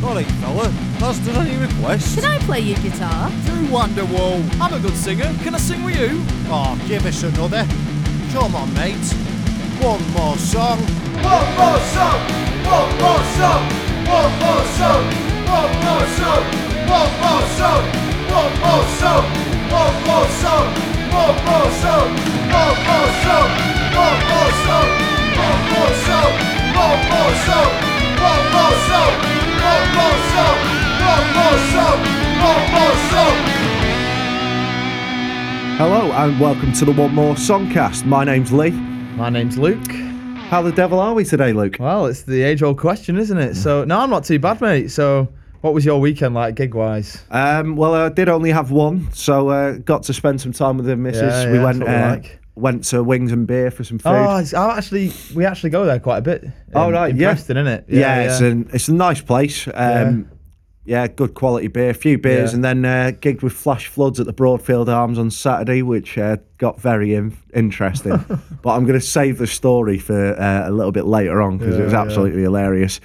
Golly, fella, that's done any requests? Can I play your guitar? Through Wonderwall. I'm a good singer. Can I sing with you? Oh, give us another. Come on, mate. One more song. One more song, one more song, one more song, one more song, one more song, one more song, one more song, one more song, one more song, one more song, one more song, one more song, one more song, one more song, one more song, one more song. Hello and welcome to the One More Songcast. My name's Lee. My name's Luke. How the devil are we today, Luke? Well, it's the age old question, isn't it? So, no, I'm not too bad, mate. So, what was your weekend like, gig wise? Um, well, I did only have one, so uh, got to spend some time with the missus. Yeah, we yeah, went that's what we uh, like. Went to Wings and Beer for some food. Oh, it's, oh, actually, we actually go there quite a bit. Oh, right, in yeah. Preston, innit? yeah, it's a it's a nice place. Um, yeah. good quality beer, a few beers, Yeah. and then uh, gigged with Flash Floods at the Broadfield Arms on Saturday, which uh, got very in- interesting. but I'm going to save the story for uh, a little bit later on because it Yeah, was yeah. absolutely hilarious.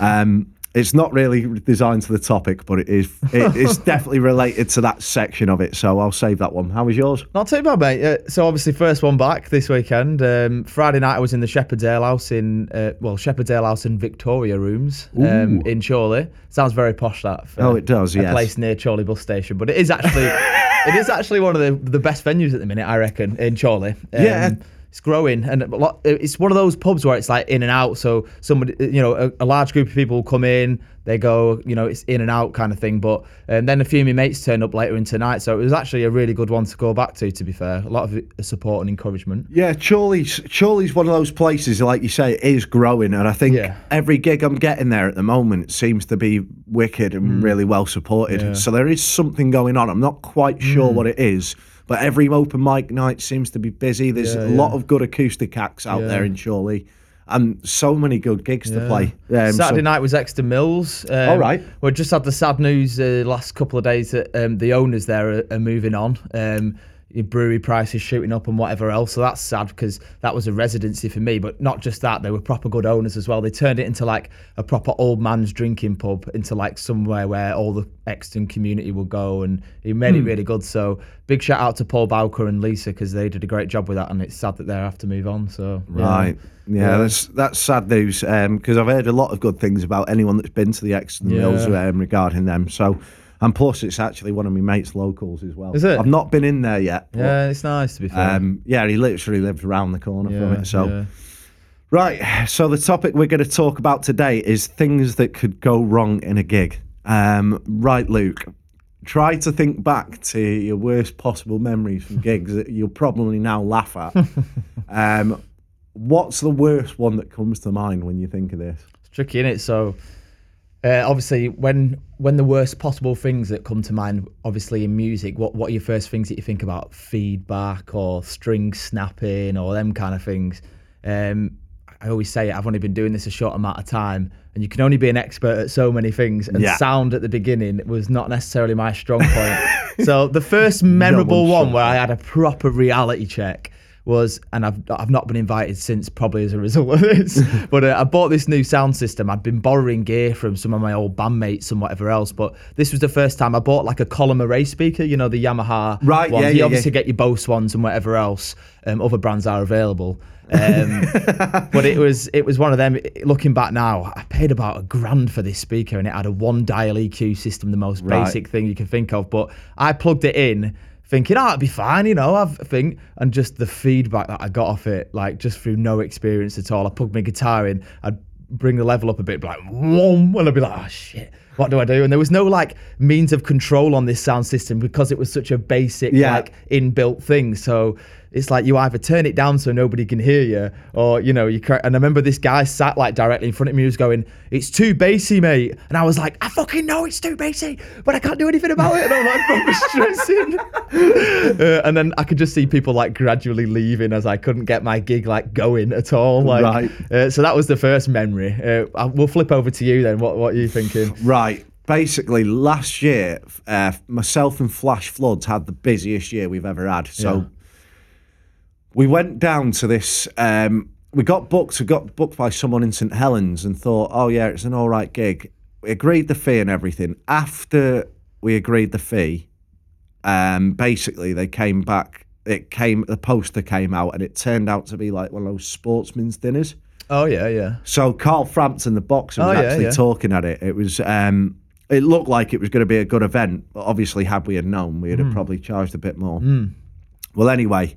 Um, it's not really designed to the topic, but it is. It is definitely related to that section of it, so I'll save that one. How was yours? Not too bad, mate. Uh, so obviously, first one back this weekend. Um, Friday night, I was in the Shepherd's Ale House in uh, well, Shepherd's Ale House in Victoria Rooms um, in Chorley. Sounds very posh. That Oh, it does, A yes. place near Chorley bus station, but it is actually it is actually one of the the best venues at the minute, I reckon, in Chorley. Um, Yeah. It's growing, and lot, it's one of those pubs where it's like in and out. So somebody, you know, a, a large group of people come in, they go, you know, it's in and out kind of thing. But and then a few of my mates turned up later in tonight, so it was actually a really good one to go back to. To be fair, a lot of support and encouragement. Yeah, Chorley's Chorley's one of those places, like you say, is growing, and I think Yeah. every gig I'm getting there at the moment seems to be wicked and really well supported. Mm. Yeah. Mm. So there is something going on. I'm not quite sure what it is, but every open mic night seems to be busy. There's Yeah, a lot of good acoustic acts out there in Chorley, and so many good gigs to play. Um, so- Saturday night was Euxton Mills. Um, All right. We just had the sad news uh, last couple of days that um, the owners there are, are moving on. Um, brewery prices shooting up and whatever else. So that's sad because that was a residency for me. But not just that, they were proper good owners as well. They turned it into like a proper old man's drinking pub, into like somewhere where all the Euxton community will go, and he made Hmm. it really good. So big shout out to Paul Bowker and Lisa because they did a great job with that, and it's sad that they have to move on. So. Right. Yeah, Yeah. that's that's sad news because I've heard a lot of good things about anyone that's been to the Euxton Yeah. Mills um, regarding them. So, and plus, it's actually one of my mates' locals as well. Is it? I've not been in there yet. but, Yeah, it's nice to be fair. Um, yeah, he literally lives around the corner from it. So, yeah. right. So the topic we're going to talk about today is things that could go wrong in a gig. Um, right, Luke. Try to think back to your worst possible memories from gigs that you'll probably now laugh at. um, what's the worst one that comes to mind when you think of this? It's tricky, isn't it? So, uh, obviously, when when the worst possible things that come to mind, obviously in music, what what are your first things that you think about? Feedback or string snapping or them kind of things. Um, I always say it. I've only been doing this a short amount of time, and you can only be an expert at so many things. And Yeah. sound at the beginning was not necessarily my strong point. so the first memorable one's one strong where I had a proper reality check was, and I've I've not been invited since, probably as a result of this. but uh, I bought this new sound system. I'd been borrowing gear from some of my old bandmates and whatever else. But this was the first time I bought like a column array speaker. You know the Yamaha Right, ones. yeah, You yeah, obviously yeah. get your Bose ones and whatever else. Um, other brands are available. Um, but it was it was one of them. Looking back now, I paid about a grand for this speaker, and it had a one dial EQ system, the most Right. basic thing you can think of. But I plugged it in, thinking, "Oh, it'd be fine," you know. I've think, and just the feedback that I got off it, like just through no experience at all. I plugged my guitar in, I'd bring the level up a bit, be like, Whoom, and I'd be like, "Oh shit." What do I do? And there was no like means of control on this sound system because it was such a basic, Yeah. like inbuilt thing. So it's like you either turn it down so nobody can hear you, or you know you. And I remember this guy sat like directly in front of me, was going, "It's too bassy, mate," and I was like, "I fucking know it's too bassy, but I can't do anything about it." And I'm like, proper stressing. uh, and then I could just see people like gradually leaving as I couldn't get my gig like going at all. Like, Right. uh, so that was the first memory. Uh, I- we'll flip over to you then. What What are you thinking? Right. Basically, last year, uh, myself and Flash Floods had the busiest year we've ever had. So Yeah. We went down to this. Um, we got booked. We got booked by someone in St Helens and thought, oh yeah, it's an all right gig. we agreed the fee and everything. After we agreed the fee, um, basically they came back. It came the poster came out, and it turned out to be like one of those sportsmen's dinners. Oh yeah, yeah. So Carl Frampton, the boxer, was Oh, yeah, actually yeah. talking at it. It was. Um, it looked like it was going to be a good event, but obviously, had we had known, we'd Hmm. have probably charged a bit more. Well, anyway,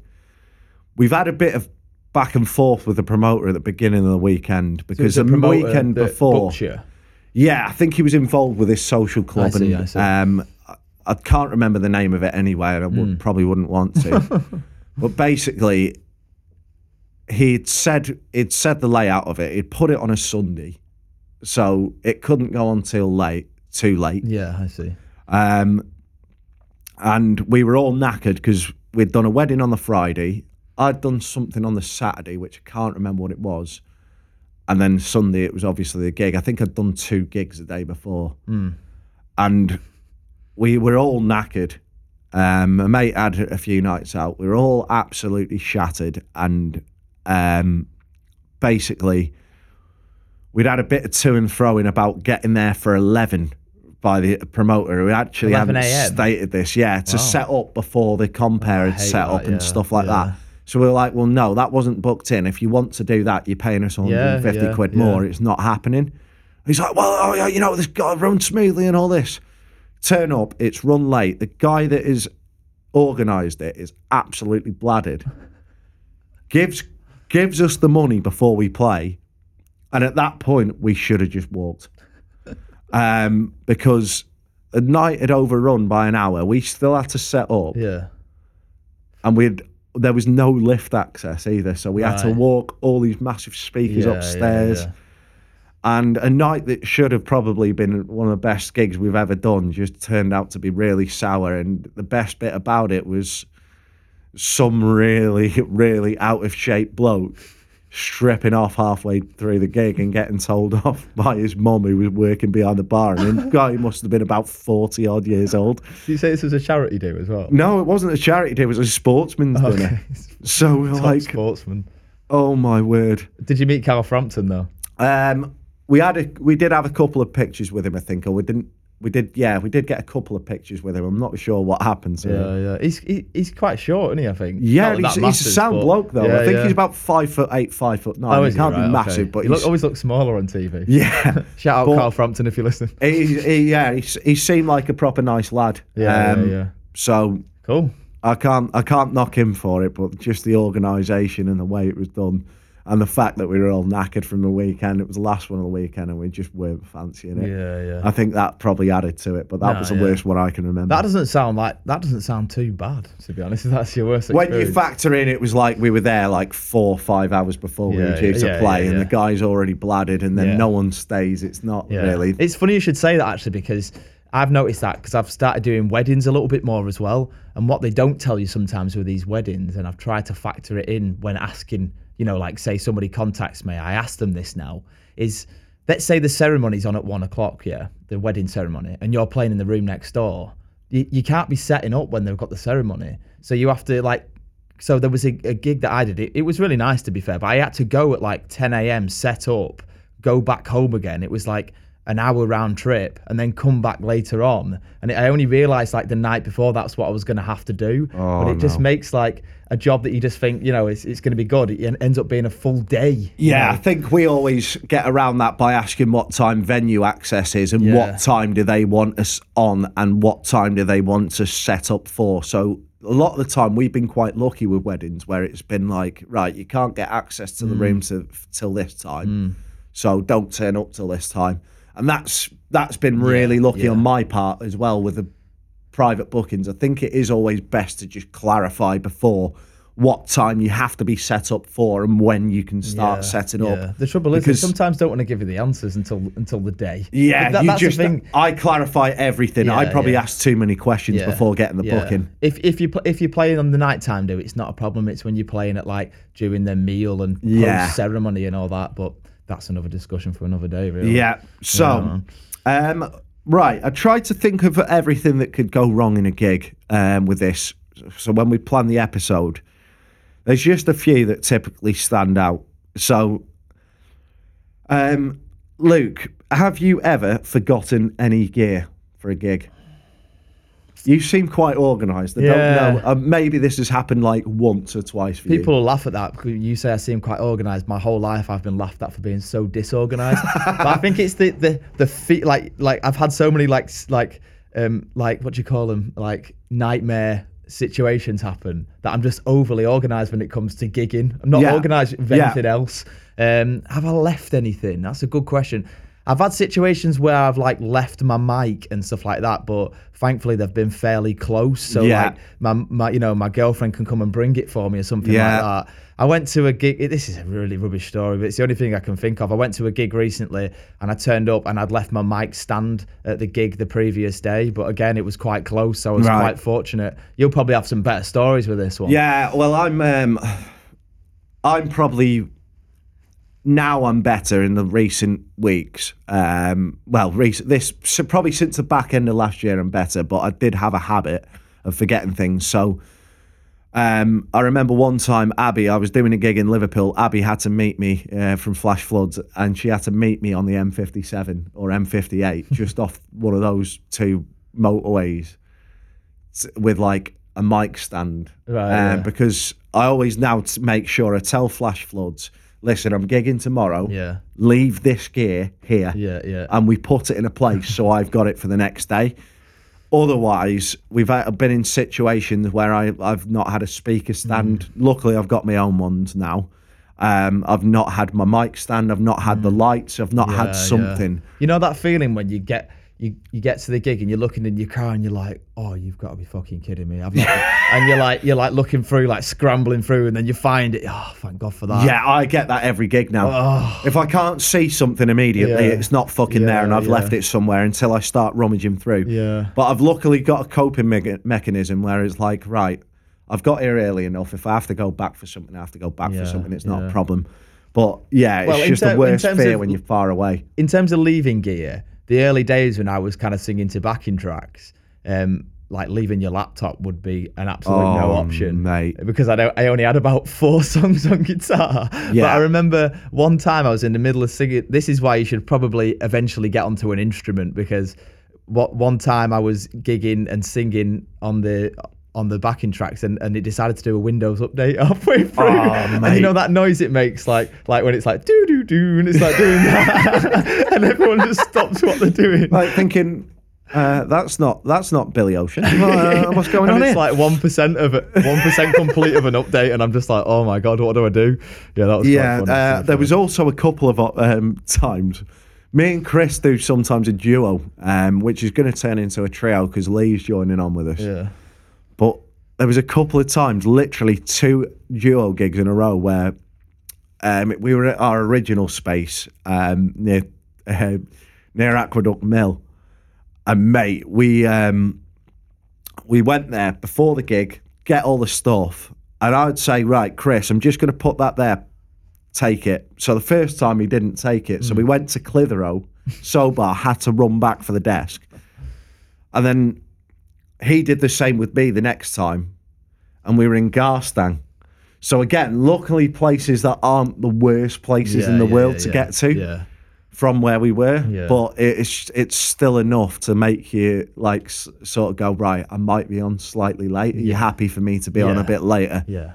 we've had a bit of back and forth with the promoter at the beginning of the weekend because So the, weekend before, yeah, I think he was involved with this social club, I see, and I see. um, I- can't remember the name of it anyway, and I Hmm. would, probably wouldn't want to. but basically, he'd said he'd said the layout of it. He'd put it on a Sunday, so it couldn't go on till late, too late. Yeah, I see. Um, and we were all knackered because we'd done a wedding on the Friday. I'd done something on the Saturday, which I can't remember what it was. And then Sunday, it was obviously a gig. I think I'd done two gigs the day before. And we were all knackered. Um, a mate had a few nights out. We were all absolutely shattered. And um, basically, we'd had a bit of to and fro in about getting there for 11 by the promoter who actually 11 hadn't stated this. Yeah, to set up before the compare had set up and yeah, stuff like yeah. that. So we were like, well, no, that wasn't booked in. If you want to do that, you're paying us 150 yeah, quid yeah. more. It's not happening. He's like, well, oh, yeah, you know, this guy run smoothly and all this. Turn up, it's run late. The guy that is organised it is absolutely bladdered. gives gives us the money before we play, and at that point we should have just walked. Um, because the night had overrun by an hour. We still had to set up Yeah. and we'd there was no lift access either, so we had to Right. walk all these massive speakers Yeah, yeah, upstairs. yeah. And a night that should have probably been one of the best gigs we've ever done just turned out to be really sour. And the best bit about it was some really, really out of shape bloke stripping off halfway through the gig and getting told off by his mum who was working behind the bar. And the guy must have been about 40 odd years old. Did you say this was a charity do as well? No, it wasn't a charity day, it was a sportsman's dinner. So we we're Top like, sportsman. oh my word. Did you meet Carl Frampton though? Um, we had a, we did have a couple of pictures with him, I think, or we didn't. We did, yeah, we did get a couple of pictures with him. I'm not sure what happened to Yeah, him. yeah. He's he, he's quite short, isn't he? I think. Yeah, Not he's, that he's a sound but- bloke though. Yeah, I think yeah. he's about five foot eight, five foot nine. Oh, he can't Right, be okay. massive, but he look, always looks smaller on TV. yeah, Shout out But- Carl Frampton if you're listening. he, he, yeah, he, he seemed like a proper nice lad. Yeah, Um, yeah, yeah. So Cool. I can't I can't knock him for it, but just the organisation and the way it was done, and the fact that we were all knackered from the weekend. It was the last one of the weekend, and we just weren't fancying it. Yeah, yeah. I think that probably added to it, but that was the yeah. worst one I can remember. That doesn't sound like that doesn't sound too bad to be honest. That's your worst when you factor in, it was like we were there like four, five hours before we were due to yeah, play, yeah, and the guy's already bladdered, and then Yeah. no one stays. It's not Yeah. really. It's funny you should say that actually because I've noticed that because I've started doing weddings a little bit more as well. And what they don't tell you sometimes with these weddings, and I've tried to factor it in when asking, you know, like say somebody contacts me, I ask them this now, is let's say the ceremony's on at one o'clock, yeah, the wedding ceremony, and you're playing in the room next door. You, you can't be setting up when they've got the ceremony. So you have to like so there was a, a gig that I did. It, it was really nice to be fair, but I had to go at like 10 a.m. set up, go back home again. It was like an hour round trip, and then come back later on. And it, I only realised like the night before that's what I was going to have to do. Oh, but it just makes like a job that you just think you know it's, it's going to be good. It ends up being a full day. you Yeah, I think we always get around that by asking what time venue access is and Yeah. what time do they want us on and what time do they want us set up for. So a lot of the time we've been quite lucky with weddings where it's been like, right, you can't get access to the Mm. room to, till this time, so don't turn up till this time. And that's that's been really lucky yeah. on my part as well with the private bookings. I think it is always best to just clarify before what time you have to be set up for and when you can start Yeah, setting yeah. up. The trouble is, they Because- sometimes don't want to give you the answers until until the day. Yeah, That- you that's the just. thing. I clarify everything. I probably yeah. asked too many questions Yeah, before getting the yeah. booking. If if you if you're playing on the nighttime, do it's not a problem. It's when you're playing at like during the meal and Yeah. ceremony and all that. But that's another discussion for another day, really. Yeah. So, um, right, I tried to think of everything that could go wrong in a gig um, with this. So when we plan the episode, there's just a few that typically stand out. So, um, Luke, have you ever forgotten any gear for a gig? You seem quite organised. I Yeah. don't know. Uh, maybe this has happened like once or twice for People you. will laugh at that. because You say I seem quite organised. My whole life, I've been laughed at for being so disorganised. but I think it's the the the fe- like like I've had so many like like um like what do you call them like nightmare situations happen that I'm just overly organised when it comes to gigging. I'm not Yeah. organised with Yeah. anything else. Um, have I left anything? That's a good question. I've had situations where I've like left my mic and stuff like that, but thankfully they've been fairly close. So Yeah. like my, my you know my girlfriend can come and bring it for me or something Yeah. like that. I went to a gig. This is a really rubbish story, but it's the only thing I can think of. I went to a gig recently and I turned up and I'd left my mic stand at the gig the previous day, but again it was quite close, so I was Right. quite fortunate. You'll probably have some better stories with this one. Yeah, well, I'm um, I'm probably now I'm better in the recent weeks. Um, well, recent this so probably since the back end of last year I'm better, but I did have a habit of forgetting things. So um, I remember one time Abby, I was doing a gig in Liverpool. Abby had to meet me uh, from Flash Floods, and she had to meet me on the M57 or M58, just off one of those two motorways with like a mic stand. Right, Um, yeah. Because I always now make sure I tell Flash Floods, listen, I'm gigging tomorrow. Yeah. Leave this gear here. Yeah, yeah. And we put it in a place so I've got it for the next day. Otherwise, we've been in situations where I, I've not had a speaker stand. Luckily, I've got my own ones now. Um, I've not had my mic stand. I've not had the lights. I've not Yeah, had yeah. something. You know that feeling when you get you, you get to the gig and you're looking in your car and you're like, oh, you've got to be fucking kidding me. And you're like you're like looking through, like scrambling through, and then you find it. Oh, thank God for that. Yeah, I get that every gig now. Oh. If I can't see something immediately, Yeah. it's not fucking there, and I've yeah. left it somewhere until I start rummaging through. Yeah. But I've luckily got a coping me- mechanism where it's like, right, I've got here early enough. If I have to go back for something, I have to go back Yeah, for something. It's not yeah. a problem. But yeah, it's Well, just ter- the worst fear of- when you're far away. in terms of leaving gear, the early days when I was kind of singing to backing tracks, um, like leaving your laptop would be an absolute no Oh, option, mate. Because I don't, I only had about four songs on guitar. But I remember one time I was in the middle of singing. This is why you should probably eventually get onto an instrument because what one time I was gigging and singing on the on the backing tracks and, and it decided to do a Windows update halfway through. and you know that noise it makes like like when it's like doo doo doo and it's like doing that and everyone just stops what they're doing. Like thinking, uh, that's not that's not Billy Ocean. Uh, what's going and on it's here? like one percent of one percent complete of an update, and I'm just like, oh my god, what do I do? Yeah, that was yeah, Quite funny, uh, there was also a couple of um, times. Me and Chris do sometimes a duo, um, which is going to turn into a trio because Lee's joining on with us. yeah. But there was a couple of times, literally two duo gigs in a row, where um, we were at our original space um, near uh, near Aqueduct Mill, and mate, we um, we went there before the gig, get all the stuff, and I'd say, right, Chris, I'm just going to put that there, take it. So the first time he didn't take it, so we went to Clitheroe, sober, had to run back for the desk, and then he did the same with me the next time, and we were in Garstang. So again, luckily places that aren't the worst places in the yeah, world yeah, to yeah. get to Yeah. from where we were, Yeah. but it's it's still enough to make you like sort of go right. I might be on slightly late. Are you happy for me to be on a bit later? Yeah.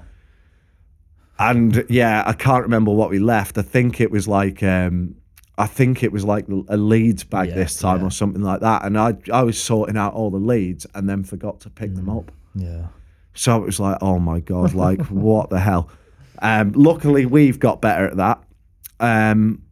And yeah, I can't remember what we left. I think it was like um, I think it was like a leads bag Yeah, this time yeah. or something like that. And I I was sorting out all the leads and then forgot to pick Mm. them up. Yeah. So it was like, oh my god, like what the hell? Um, luckily, we've got better at that. Um,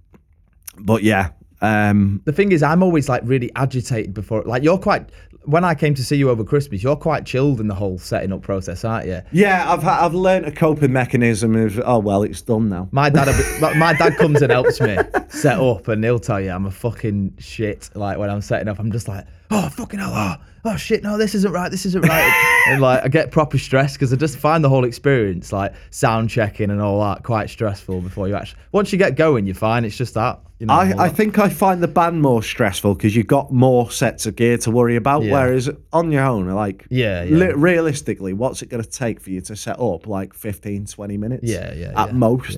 but yeah, um, The thing is, I'm always like really agitated before. Like you're quite. When I came to see you over Christmas, you're quite chilled in the whole setting up process, aren't you? yeah, I've I've learned a coping mechanism of oh well, it's done now. My dad, my- my dad comes and helps me set up, and he'll tell you I'm a fucking shit. Like when I'm setting up, I'm just like, oh fucking hell, oh, oh shit, no, this isn't right, this isn't right, and like I get proper stressed because I just find the whole experience, like sound checking and all that, quite stressful before you actually. Once you get going, you're fine. It's just that. You know, I, I that. think I find the band more stressful because you've got more sets of gear to worry about. Yeah. Whereas on your own, like, Yeah, yeah. li- realistically, what's it going to take for you to set up? Like 15, 20 minutes? Yeah, yeah, At yeah, most.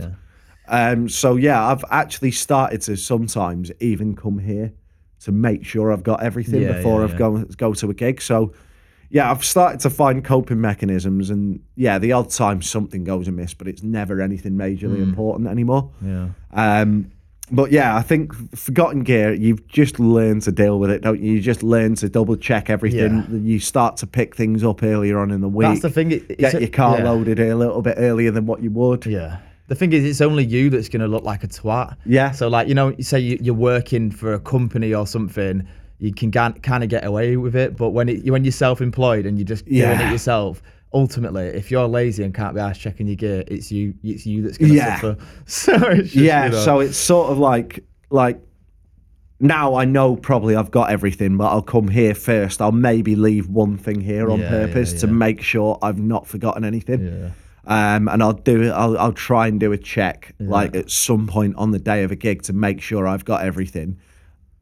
Um, so yeah, I've actually started to sometimes even come here to make sure I've got everything Yeah, before yeah, I've yeah. go go to a gig. So yeah, I've started to find coping mechanisms, and yeah, the odd time something goes amiss, but it's never anything majorly Hmm. important anymore. Yeah. Um, but yeah, I think forgotten gear, you've just learned to deal with it, don't you? You just learn to double check everything. Yeah. You start to pick things up earlier on in the week. That's the thing. It, Get your car yeah. loaded a little bit earlier than what you would. Yeah. The thing is, it's only you that's going to look like a twat. Yeah. So, like, you know, you say you, you're working for a company or something, you can kind of get away with it. But when it, when you're self-employed and you're just doing it yourself, ultimately, if you're lazy and can't be asked checking your gear, it's you. It's you that's going to Yeah. suffer. So it's just, yeah, you know, so it's sort of like like now I know probably I've got everything, but I'll come here first. I'll maybe leave one thing here on Yeah, purpose yeah, to make sure I've not forgotten anything. Yeah. Um, and I'll do. I'll, I'll try and do a check like at some point on the day of a gig to make sure I've got everything.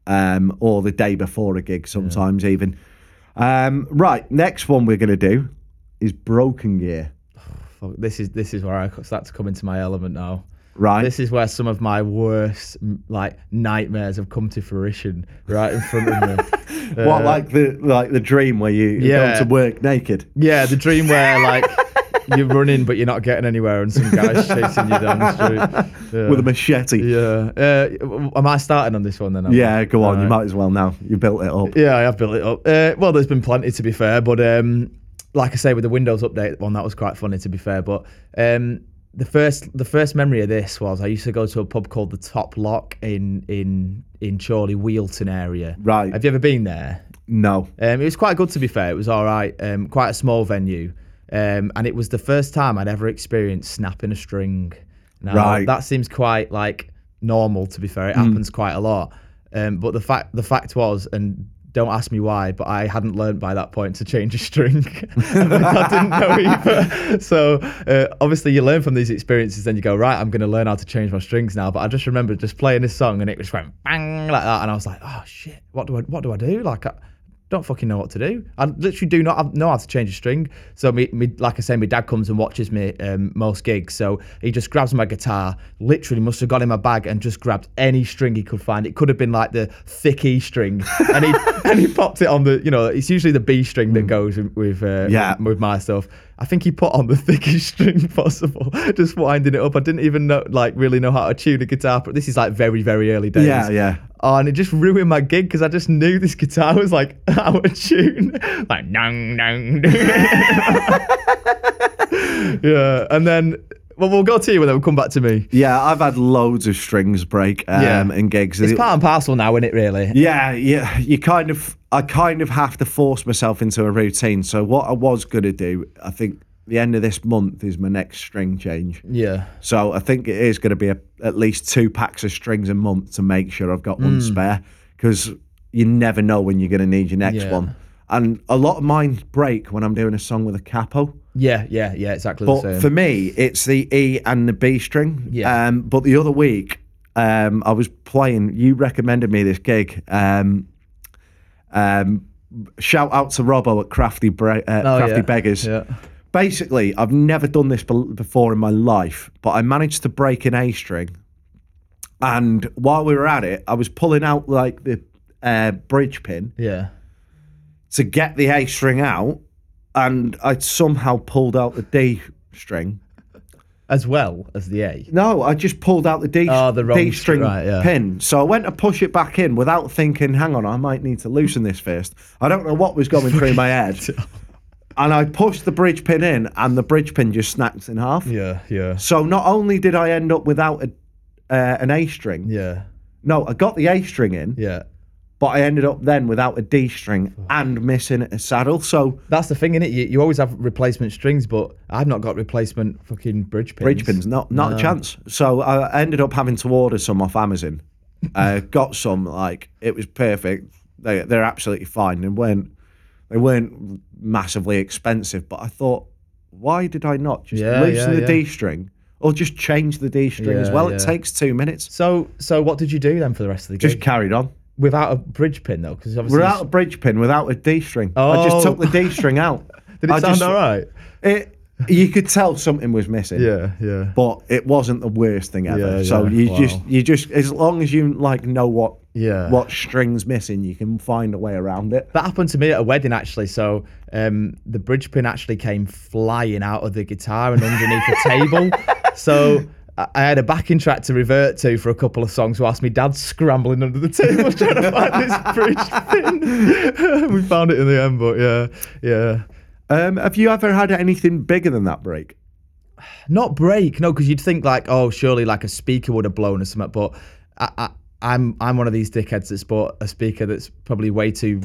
Um, or the day before a gig, sometimes even. Um, right, next one we're gonna do is broken gear. Fuck, This is this is where I start to come into my element now. Right. This is where some of my worst like nightmares have come to fruition right in front of me. what Uh, like the like the dream where you Yeah. go to work naked? Yeah, the dream where like you're running but you're not getting anywhere and some guy's chasing you down the street. Yeah. with a machete. yeah. Uh, am I starting on this one then? I? Yeah, go on. You might as well now. You built it up. Yeah, I have built it up. Uh, well, there's been plenty to be fair, but um, like I say, with the Windows update one, that was quite funny to be fair. But um, the first the first memory of this was I used to go to a pub called the Top Lock in in in Chorley Wheelton area. Right. Have you ever been there? No. Um, it was quite good to be fair. It was all right. Um, quite a small venue, um, and it was the first time I'd ever experienced snapping a string. Now, Right. That seems quite like normal. To be fair, it happens quite a lot. Um, but the fact the fact was, and don't ask me why, but I hadn't learned by that point to change a string. I didn't know either. So uh, obviously you learn from these experiences. Then you go right. I'm going to learn how to change my strings now. But I just remember just playing this song and it just went bang like that, and I was like, oh shit, what do I what do I do? Like. I, don't fucking know what to do. I literally do not know how to change a string. So me, me, like I say, my dad comes and watches me um, most gigs. So he just grabs my guitar, literally must have got in my bag and just grabbed any string he could find. It could have been like the thick E string, and he and he popped it on the, you know, it's usually the B string that goes with with, uh, Yeah. with my stuff. I think he put on the thickest string possible, just winding it up. I didn't even know, like, really know how to tune a guitar. But this is like very, very early days. Yeah, yeah. Oh, and it just ruined my gig because I just knew this guitar was like out of tune, like nung nung. yeah, and then well, we'll go to you and then we'll come back to me. Yeah, I've had loads of strings break um, Yeah. in gigs. It's part and parcel now, isn't it? Really? yeah, yeah. You kind of, I kind of have to force myself into a routine. So what I was gonna do, I think the end of this month is my next string change. Yeah. So I think it is going to be a, at least two packs of strings a month to make sure I've got one spare because you never know when you're going to need your next Yeah. one. And a lot of mine break when I'm doing a song with a capo. Yeah, yeah, yeah. Exactly But the same. for me, it's the E and the B string. Yeah. Um, but the other week, um, I was playing. You recommended me this gig. Um, um, shout out to Robbo at Crafty Bre- uh, Oh, Crafty yeah. Beggars. Yeah. Basically, I've never done this bel- before in my life, but I managed to break an A string. And while we were at it, I was pulling out like the uh, bridge pin Yeah. to get the A string out, and I somehow pulled out the D string. As well as the A. No, I just pulled out the D, Oh, the D str- string right, yeah. pin. So I went to push it back in without thinking, hang on, I might need to loosen this first. I don't know what was going through my head. And I pushed the bridge pin in, and the bridge pin just snapped in half. Yeah, yeah, So not only did I end up without a, uh, an A string, yeah, no, I got the A string in, yeah. But I ended up then without a D string and missing a saddle. So That's the thing, innit? You, you always have replacement strings, but I've not got replacement fucking bridge pins. bridge pins, not not a chance. So I ended up having to order some off Amazon. uh, got some like it was perfect. They they're absolutely fine and weren't they weren't massively expensive. But I thought, why did I not just Yeah, loosen yeah, the yeah. D string or just change the D string as well? yeah. It takes two minutes. So, so what did you do then for the rest of the game? Just carried on. Without a bridge pin though, because obviously Without a bridge pin, without a D string. I just Oh. took the D string out. did it I sound just- all right? It you could tell something was missing. Yeah, yeah. But it wasn't the worst thing ever. Yeah, so yeah. you Wow. just you just as long as you like know what Yeah. what strings missing, you can find a way around it. That happened to me at a wedding actually. So um, the bridge pin actually came flying out of the guitar and underneath the table. So I had a backing track to revert to for a couple of songs whilst my dad's scrambling under the table trying to find this bridge pin. we found it in the end, but yeah, yeah. Um, have you ever had anything bigger than that break? Not break, no, because you'd think like, oh, surely like a speaker would have blown or something. But I, I, I'm I'm one of these dickheads that's bought a speaker that's probably way too.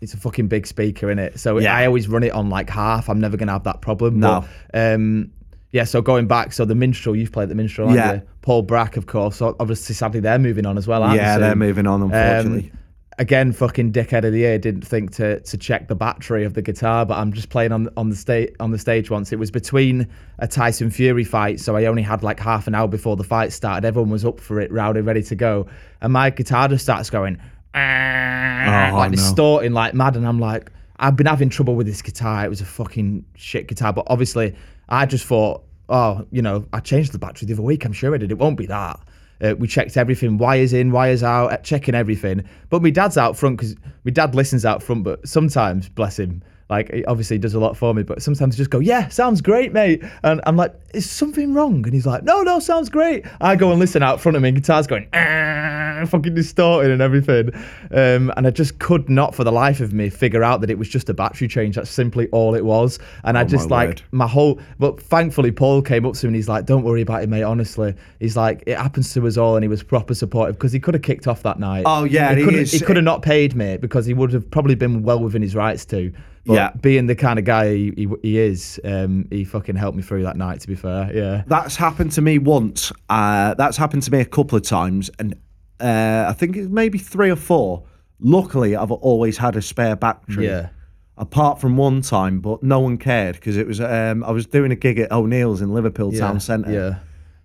It's a fucking big speaker in it, so Yeah. I always run it on like half. I'm never gonna have that problem. No. But, um, yeah. So going back, so the minstrel you've played the minstrel, Yeah. you? Paul Brack, of course. So obviously, sadly, they're moving on as well. Aren't yeah, they, they're moving on, unfortunately. Um, again, fucking dickhead of the year. Didn't think to to check the battery of the guitar, but I'm just playing on on the stage on the stage once. It was between a Tyson Fury fight, so I only had like half an hour before the fight started. Everyone was up for it, rowdy, ready to go, and my guitar just starts going like no. distorting like mad, and I'm like, I've been having trouble with this guitar. It was a fucking shit guitar, but obviously, I just thought, oh, you know, I changed the battery the other week. I'm sure I did. It won't be that. Uh, we checked everything, wires in, wires out, uh, checking everything. But my dad's out front because my dad listens out front. But sometimes, bless him, like he obviously does a lot for me. But sometimes just go, yeah, sounds great, mate. And I'm like, is something wrong? And he's like, no, no, sounds great. I go and listen out front of me, guitar's going, "Ah," fucking distorted and everything. Um, and I just could not, for the life of me, figure out that it was just a battery change. That's simply all it was. And I Oh, my just like word. my whole but thankfully Paul came up to me and he's like, Don't worry about it, mate, honestly. He's like, It happens to us all and he was proper supportive because he could have kicked off that night. Oh, yeah, He he could have he could have not paid me because he would have probably been well within his rights to. But Yeah. being the kind of guy he, he, he is, um, he fucking helped me through that night, to be fair. Yeah. That's happened to me once. Uh, that's happened to me a couple of times, and uh, I think it's maybe three or four. Luckily, I've always had a spare battery. Yeah. Apart from one time, but no one cared because it was um, I was doing a gig at O'Neill's in Liverpool Town Centre. Yeah.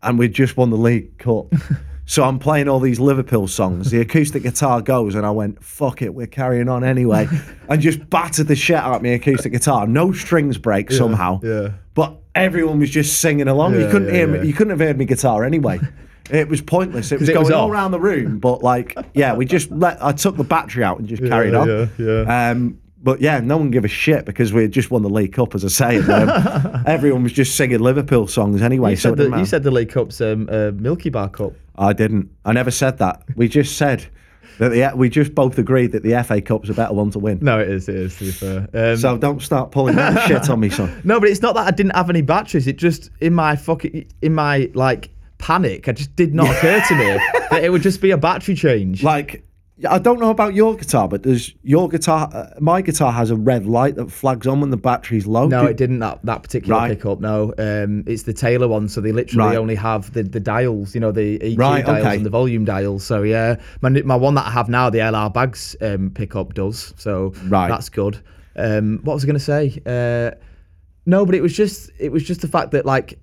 and we just won the league cup. so I'm playing all these Liverpool songs. The acoustic guitar goes, and I went, "Fuck it, we're carrying on anyway," and just battered the shit out of my acoustic guitar. No strings break somehow. yeah. But everyone was just singing along. Yeah, you couldn't yeah, hear yeah. me. You couldn't have heard me guitar anyway. It was pointless. It was it going was all around the room, but like, yeah, we just let. I took the battery out and just carried on. yeah, yeah. Um, but yeah, no one gave a shit because we had just won the League Cup, as I say. Um, everyone was just singing Liverpool songs anyway. You so said, didn't the, you said the League Cup's um, uh, Milky Bar Cup. I didn't. I never said that. We just said that the, we just both agreed that the FA Cup's a better one to win. No, it is, it is, to be fair. Um, So don't start pulling that shit on me, son. No, but it's not that I didn't have any batteries. It just in my fucking in my like panic, it just did not occur to me that it would just be a battery change. Like, I don't know about your guitar, but does your guitar? Uh, my guitar has a red light that flags on when the battery's low. no, it didn't. That, that particular Right. pickup. No, um, it's the Taylor one. So they literally Right. only have the, the dials. You know, the EQ Right, dials okay. and the volume dials. So yeah, my my one that I have now, the LR Baggs um, pickup does. So Right. that's good. Um, what was I going to say? Uh, no, but it was just it was just the fact that like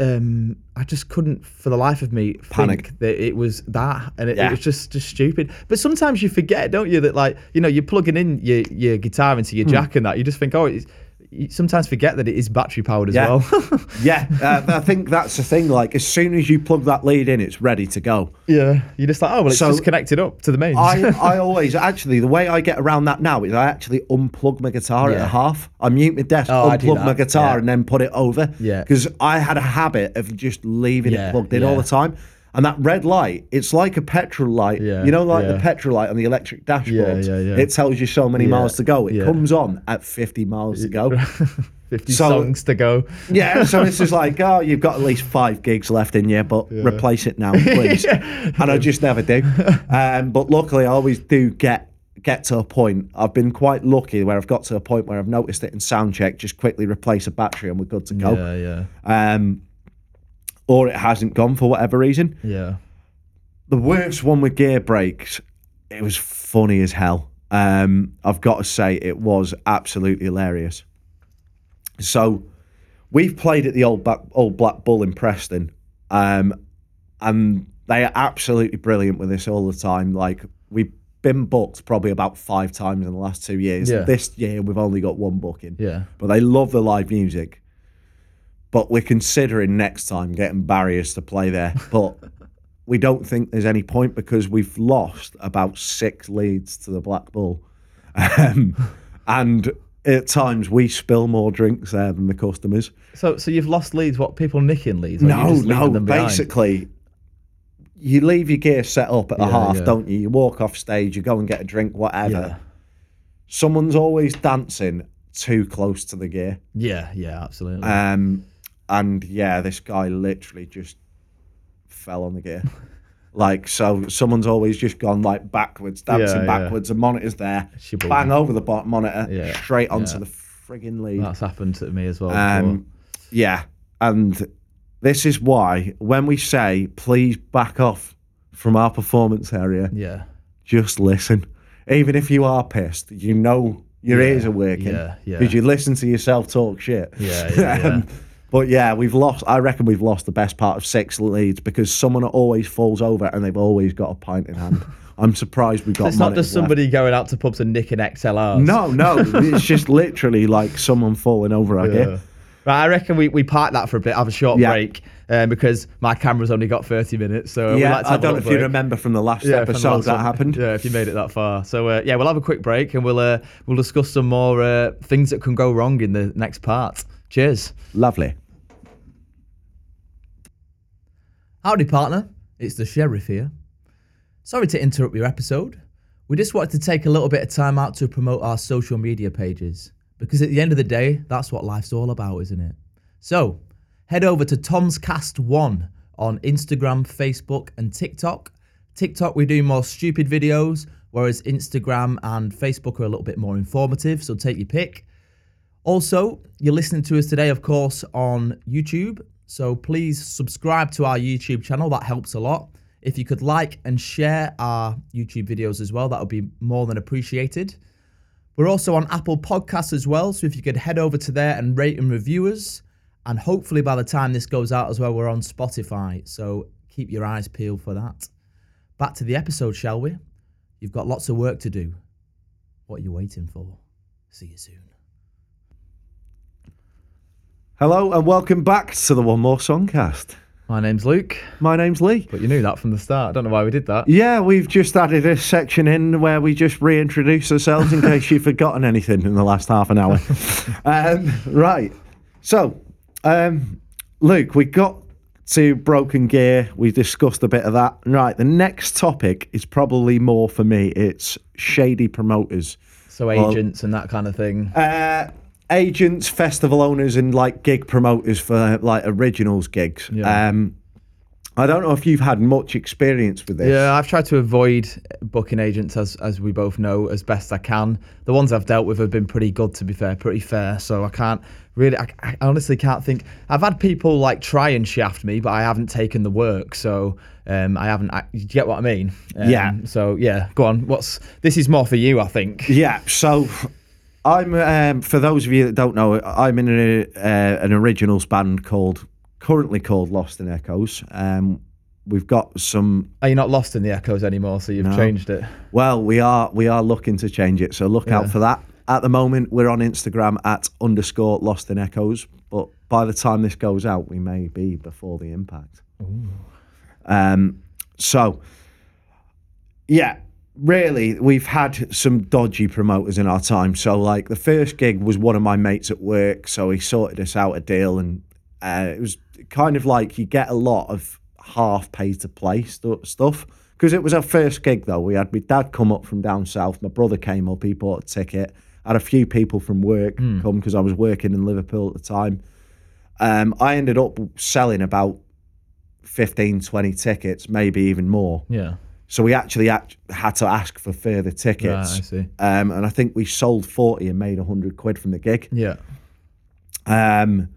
um, I just couldn't for the life of me Panic. think that it was that, and it, Yeah. it was just just stupid. But sometimes you forget, don't you, that like you know you're plugging in your your guitar into Hmm. your jack and that you just think, oh, it's, you sometimes forget that it is battery powered as Yeah. well. Yeah, uh, I think that's the thing. Like, as soon as you plug that lead in, it's ready to go. yeah, you're just like, oh well, it's So- just connected up to the mains. I, I always actually the way I get around that now is I actually unplug my guitar at Yeah. a half. I mute my desk, Oh, unplug my guitar, yeah. and then put it over. Yeah. Because I had a habit of just leaving it plugged in all the time. And that red light, it's like a petrol light. Yeah, You know, like the petrol light on the electric dashboard. yeah, yeah. It tells you so many Yeah, miles to go. It yeah. comes on at 50 miles to go. Fifty So- songs to go. Yeah, so it's just like, oh, you've got at least five gigs left in you, but replace it now, please. And I just never do. Um, but luckily, I always do get get to a point. I've been quite lucky where I've got to a point where I've noticed it in sound check, just quickly replace a battery and we're good to go. Yeah, yeah, Um, or it hasn't gone for whatever reason. yeah. The worst one with gear brakes, it was funny as hell. Um, I've got to say, it was absolutely hilarious. So, we've played at the old Black, old Black Bull in Preston, um, and they are absolutely brilliant with this all the time. Like we've been booked probably about five times in the last two years. Yeah. This year we've only got one booking, Yeah. but they love the live music. But we're considering next time getting barriers to play there. But we don't think there's any point because we've lost about six leads to the Black Bull. Um, and at times we spill more drinks there than the customers. So, so you've lost leads. What people nicking leads? No, no. Basically, you leave your gear set up at the Yeah, half, yeah. don't you? You walk off stage, you go and get a drink, whatever. Yeah. Someone's always dancing too close to the gear. Yeah, yeah, absolutely. Um, and yeah, this guy literally just fell on the gear. Like so, someone's always just gone like backwards, dancing Yeah, yeah. backwards. The monitor's there, bang over the monitor, Yeah, straight onto yeah. the frigging lead. That's happened to me as well. Um, yeah, and this is why when we say please back off from our performance area, before. yeah, just listen. Even if you are pissed, you know your ears are working yeah, yeah. because you listen to yourself talk shit. Yeah, yeah, yeah. But yeah, we've lost. I reckon we've lost the best part of six leads because someone always falls over and they've always got a pint in hand. I'm surprised we got. it's not just left. somebody going out to pubs and nicking XLRs. No, no, it's just literally like someone falling over our Yeah. Right, I reckon we, we park that for a bit, have a short Yeah. break, um, because my camera's only got 30 minutes. So Yeah, like to I don't know if you remember from the last Yeah, from the episode last that one. happened. Yeah, if you made it that far. So uh, yeah, we'll have a quick break and we'll uh, we'll discuss some more uh, things that can go wrong in the next part. Cheers. Lovely. Howdy, partner. It's the sheriff here. Sorry to interrupt your episode. We just wanted to take a little bit of time out to promote our social media pages because at the end of the day, that's what life's all about, isn't it? So, head over to Tom's Cast One on Instagram, Facebook, and TikTok. TikTok, we do more stupid videos, whereas Instagram and Facebook are a little bit more informative. So, take your pick. Also, you're listening to us today, of course, on YouTube. So please subscribe to our YouTube channel. That helps a lot. If you could like and share our YouTube videos as well, that would be more than appreciated. We're also on Apple Podcasts as well. So if you could head over to there and rate and review us. And hopefully by the time this goes out as well, we're on Spotify. So keep your eyes peeled for that. Back to the episode, shall we? You've got lots of work to do. What are you waiting for? See you soon. Hello and welcome back to the One More Songcast. My name's Luke. My name's Lee. But you knew that from the start. I don't know why we did that. Yeah, we've just added a section in where we just reintroduce ourselves in case you've forgotten anything in the last half an hour. um, right. So, um, Luke, we got to broken gear. We discussed a bit of that. Right. The next topic is probably more for me. It's shady promoters. So Well- agents and that kind of thing. Uh, agents, festival owners, and like gig promoters for like originals gigs. Yeah. Um, I don't know if you've had much experience with this. Yeah, I've tried to avoid booking agents as as we both know as best I can. The ones I've dealt with have been pretty good, to be fair, pretty fair. So I can't really, I, I honestly can't think. I've had people like try and shaft me, but I haven't taken the work. So um, I haven't. I, you get what I mean? Um, Yeah. So yeah, go on. What's this is more for you, I think. Yeah, so I'm um, for those of you that don't know, I'm in a, uh, an originals band called currently called Lost in Echoes. Um, we've got some. Are you not lost in the echoes anymore? So you've No. changed it. Well, we are we are looking to change it, so look Yeah. out for that. At the moment, we're on Instagram at underscore Lost in Echoes, but by the time this goes out, we may be before the impact. Ooh. Um, so yeah, really, we've had some dodgy promoters in our time. So, like, the first gig was one of my mates at work. So, he sorted us out a deal, and uh, it was kind of like you get a lot of half pay to play stu- stuff. Because it was our first gig, though. We had my dad come up from down south, my brother came up, he bought a ticket. I had a few people from work come because I was working in Liverpool at the time. Um, I ended up selling about 15, 20 tickets, maybe even more. Yeah. So we actually act- had to ask for further tickets. Right, I see. Um, and I think we sold 40 and made 100 quid from the gig. Yeah. Um,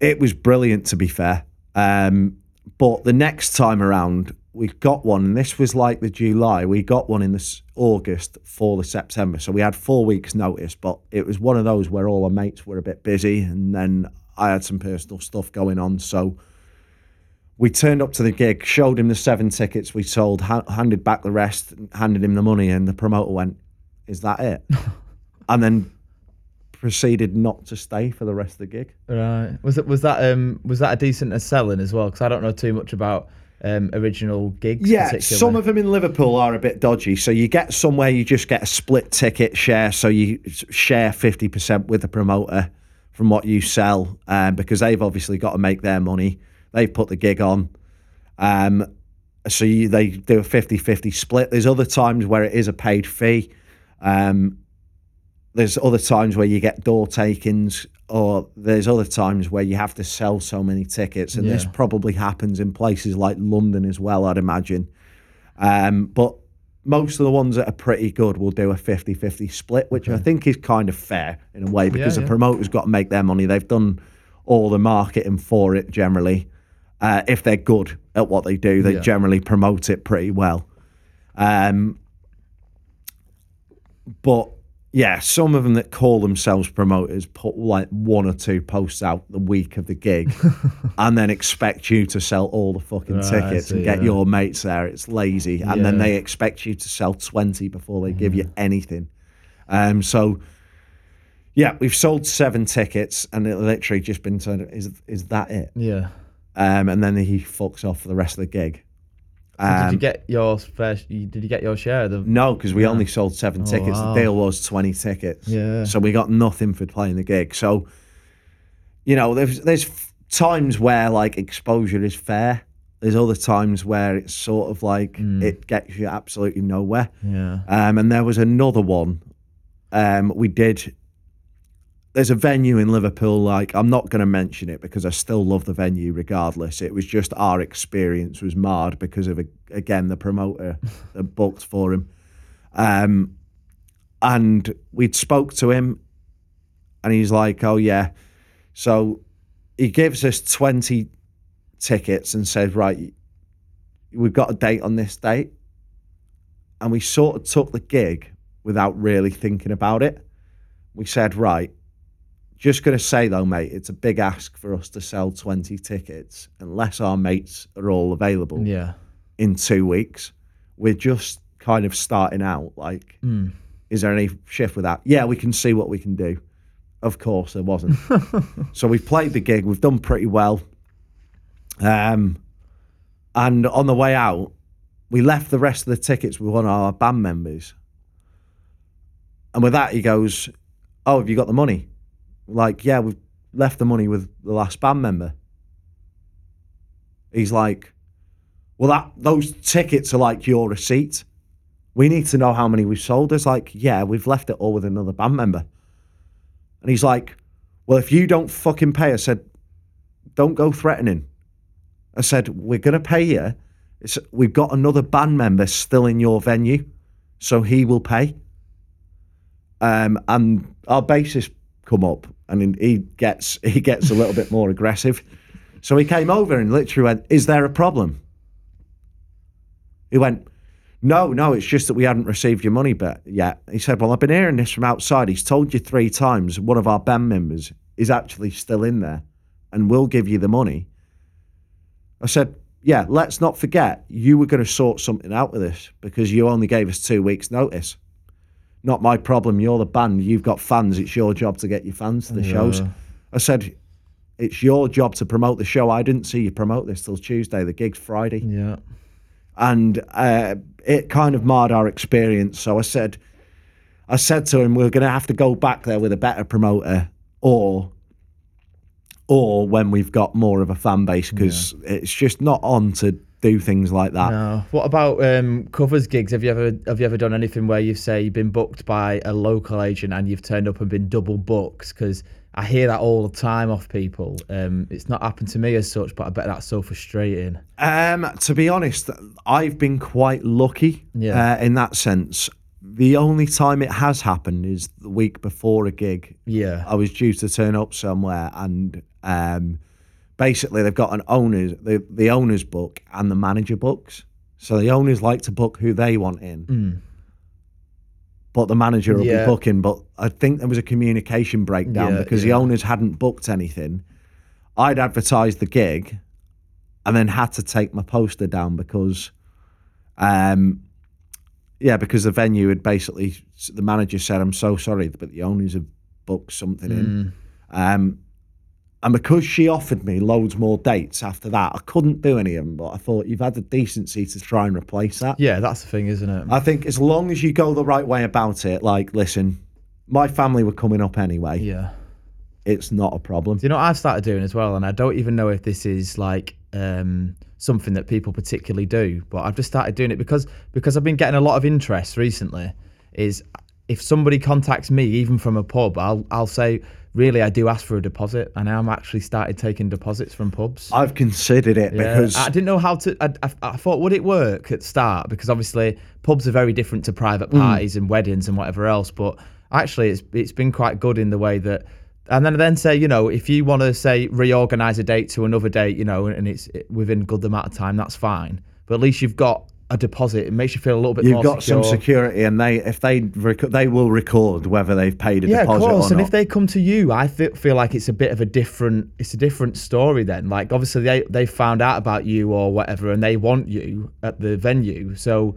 it was brilliant, to be fair. Um, but the next time around, we got one, and this was like the July. We got one in this August for the September. So we had four weeks' notice, but it was one of those where all our mates were a bit busy, and then I had some personal stuff going on. So we turned up to the gig, showed him the seven tickets we sold, ha- handed back the rest, handed him the money, and the promoter went, "Is that it?" and then proceeded not to stay for the rest of the gig. Right. Was it was that um was that a decent as selling as well? Because I don't know too much about um original gigs. Yeah, some of them in Liverpool are a bit dodgy. So you get somewhere you just get a split ticket share, so you share fifty percent with the promoter from what you sell, um, because they've obviously got to make their money. They've put the gig on, um, so you, they do a 50-50 split. There's other times where it is a paid fee. Um, there's other times where you get door takings, or there's other times where you have to sell so many tickets, and this probably happens in places like London as well, I'd imagine. Um, but most of the ones that are pretty good will do a 50-50 split, which I think is kind of fair in a way because yeah. the promoter's got to make their money. They've done all the marketing for it generally. Uh, if they're good at what they do, they Yeah. generally promote it pretty well. Um, but yeah, some of them that call themselves promoters put like one or two posts out the week of the gig and then expect you to sell all the fucking Right, I tickets and get yeah. your mates there. It's lazy. And then they expect you to sell 20 before they give you anything. Um, so yeah, we've sold seven tickets and it literally just been turned. Is is that it? Yeah. Um, and then he fucks off for the rest of the gig. did Um, you get your you- Did you get your share of them? No, because we only sold seven Oh, tickets. wow. The deal was twenty tickets. Yeah. So we got nothing for playing the gig. So, you know, there's there's times where like exposure is fair. There's other times where it's sort of like Hmm. it gets you absolutely nowhere. Yeah. Um, and there was another one. Um, we did. There's a venue in Liverpool. Like I'm not going to mention it because I still love the venue regardless. It was just our experience was marred because of again the promoter that booked for him. Um, and we'd spoke to him, and he's like, "Oh yeah," so he gives us twenty tickets and says, "Right, we've got a date on this date." and we sort of took the gig without really thinking about it. We said, right, just going to say though, mate, it's a big ask for us to sell 20 tickets unless our mates are all available Yeah. in two weeks. We're just kind of starting out. Like, Hmm. is there any shift with that? Yeah, we can see what we can do. Of course, there wasn't. so we've played the gig, we've done pretty well. Um, and on the way out, we left the rest of the tickets with one of our band members. And with that, he goes, Oh, have you got the money? Like, yeah, we've left the money with the last band member. He's like, Well, that those tickets are like your receipt. We need to know how many we've sold. It's like, yeah, we've left it all with another band member. And he's like, Well, if you don't fucking pay, I said, Don't go threatening. I said, We're gonna pay you. It's, we've got another band member still in your venue, so he will pay. Um, and our bassist come up, and he gets he gets a little bit more aggressive. So he came over and literally went, "Is there a problem?" He went, "No, no, it's just that we hadn't received your money but yet." He said, "Well, I've been hearing this from outside. He's told you three times. One of our band members is actually still in there, and will give you the money." I said, yeah, let's not forget you were going to sort something out with this because you only gave us two weeks' notice. Not my problem. You're the band. You've got fans. It's your job to get your fans to the shows. I said, it's your job to promote the show. I didn't see you promote this till Tuesday. The gig's Friday Yeah. and uh, it kind of marred our experience. So I said, I said to him, we're going to have to go back there with a better promoter, or, or when we've got more of a fan base, because it's just not on to do things like that. No. What about um, covers gigs? Have you ever have you ever done anything where you've say you've been booked by a local agent and you've turned up and been double booked? Because I hear that all the time off people. Um, it's not happened to me as such, but I bet that's so frustrating. Um, to be honest, I've been quite lucky Yeah. uh, in that sense. The only time it has happened is the week before a gig. Yeah. I was due to turn up somewhere, and um, basically they've got an owners the the owners book and the manager books. So the owners like to book who they want in, but the manager will Hmm. Yeah. be booking. But I think there was a communication breakdown Yeah, because the owners hadn't booked anything. I'd advertised the gig, and then had to take my poster down because, um, yeah, because the venue had basically the manager said, "I'm so sorry, but the owners have booked something Mm. in. Um, and because she offered me loads more dates after that, I couldn't do any of them. But I thought you've had the decency to try and replace that. Yeah, that's the thing, isn't it? I think as long as you go the right way about it, like, listen, my family were coming up anyway. yeah. It's not a problem. Do you know what I've started doing as well? And I don't even know if this is like um, something that people particularly do, but I've just started doing it because because I've been getting a lot of interest recently. Is if somebody contacts me, even from a pub, I'll I'll say, really, I do ask for a deposit, and I'm actually started taking deposits from pubs. I've considered it Yeah, because I didn't know how to. I, I, I thought, would it work at start? Because obviously, pubs are very different to private Mm. parties and weddings and whatever else. But actually, it's it's been quite good in the way that. And then then say, you know, if you want to say reorganize a date to another date, you know, and it's within good amount of time, that's fine. But at least you've got a deposit. It makes you feel a little bit you've got secure. some security, and they if they rec- they will record whether they've paid a Yeah, of deposit course. or And not. if they come to you, I fe- feel like it's a bit of a different. It's a different story then. Like obviously they they found out about you or whatever, and they want you at the venue. So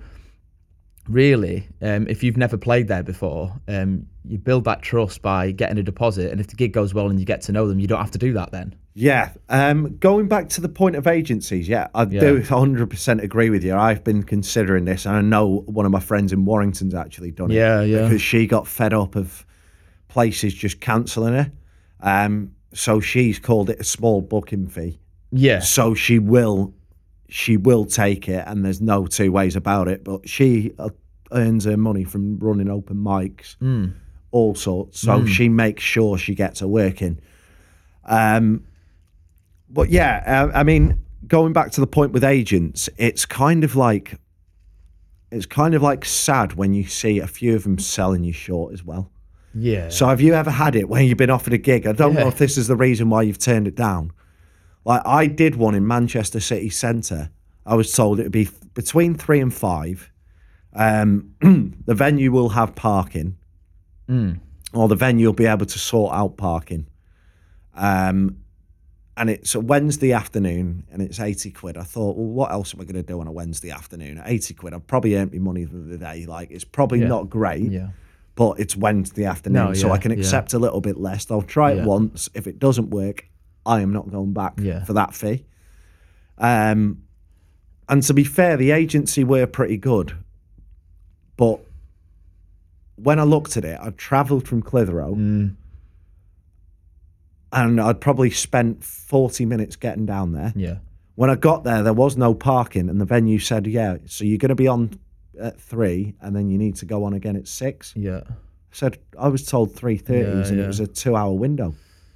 really, um, if you've never played there before, um, you build that trust by getting a deposit. And if the gig goes well and you get to know them, you don't have to do that then. Yeah. Um, going back to the point of agencies, yeah, I do 100% agree with you. I've been considering this, and I know one of my friends in Warrington's actually done it. Yeah, yeah. Because she got fed up of places just cancelling her. Um, so she's called it a small booking fee. Yeah. So she will, she will take it, and there's no two ways about it. But she uh, earns her money from running open mics, Hmm. all sorts. So she makes sure she gets her work in. Um, but yeah, uh, I mean, going back to the point with agents, it's kind of like it's kind of like sad when you see a few of them selling you short as well. Yeah. So have you ever had it when you've been offered a gig? I don't know if this is the reason why you've turned it down. Like I did one in Manchester City Centre. I was told it would be between three and five. Um, the venue will have parking, or the venue will be able to sort out parking. Um, and it's a Wednesday afternoon, and it's eighty quid. I thought, well, what else am I going to do on a Wednesday afternoon? At eighty quid, I've probably earned my money for the day. Like it's probably Yeah. not great yeah. but it's Wednesday afternoon, No, so I can yeah. accept a little bit less. I'll try it Yeah. once. If it doesn't work, I am not going back Yeah. for that fee. Um, and to be fair, the agency were pretty good, but when I looked at it, I'd travelled from Clitheroe, Mm. And I'd probably spent forty minutes getting down there. Yeah. When I got there, there was no parking, and the venue said, "Yeah, so you're going to be on at three, and then you need to go on again at six. Yeah. said I was told three thirties Yeah, and yeah. it was a two hour window.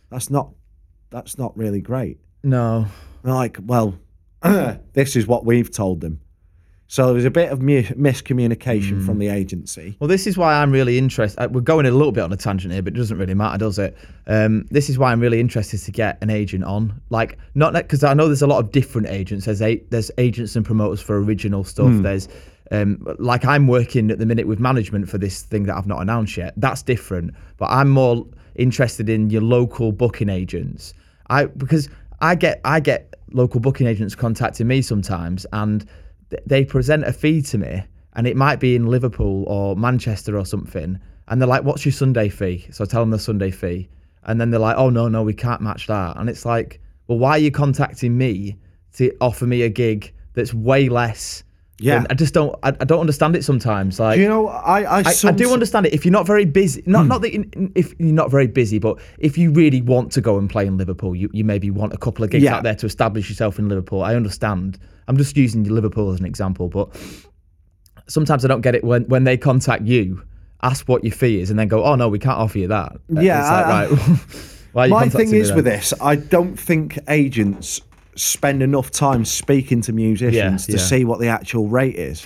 That's not that's not really great. No. And they're like, well, this is what we've told them. So there was a bit of mu- miscommunication Mm. from the agency. Well, this is why I'm really interested. We're going a little bit on a tangent here, but it doesn't really matter, does it? Um, this is why I'm really interested to get an agent on. Like, not because I know there's a lot of different agents. There's a, there's agents and promoters for original stuff. Hmm. There's um, like I'm working at the minute with management for this thing that I've not announced yet. That's different. But I'm more interested in your local booking agents. I because I get I get local booking agents contacting me sometimes, and they present a fee to me, and it might be in Liverpool or Manchester or something, and they're like, "What's your Sunday fee?" So I tell them the Sunday fee, and then they're like, "Oh no, no, we can't match that," and it's like, "Well, why are you contacting me to offer me a gig that's way less?" Yeah. I just don't. I, I don't understand it sometimes. Like, Do you know, I I, I, I do understand it if you're not very busy. Not hmm. not that you, if you're not very busy, but if you really want to go and play in Liverpool, you, you maybe want a couple of gigs Yeah. out there to establish yourself in Liverpool. I understand. I'm just using Liverpool as an example, but sometimes I don't get it when when they contact you, ask what your fee is, and then go, "Oh no, we can't offer you that." Yeah, it's like, right. why are you My thing is then? with this, I don't think agents spend enough time speaking to musicians to yeah. see what the actual rate is.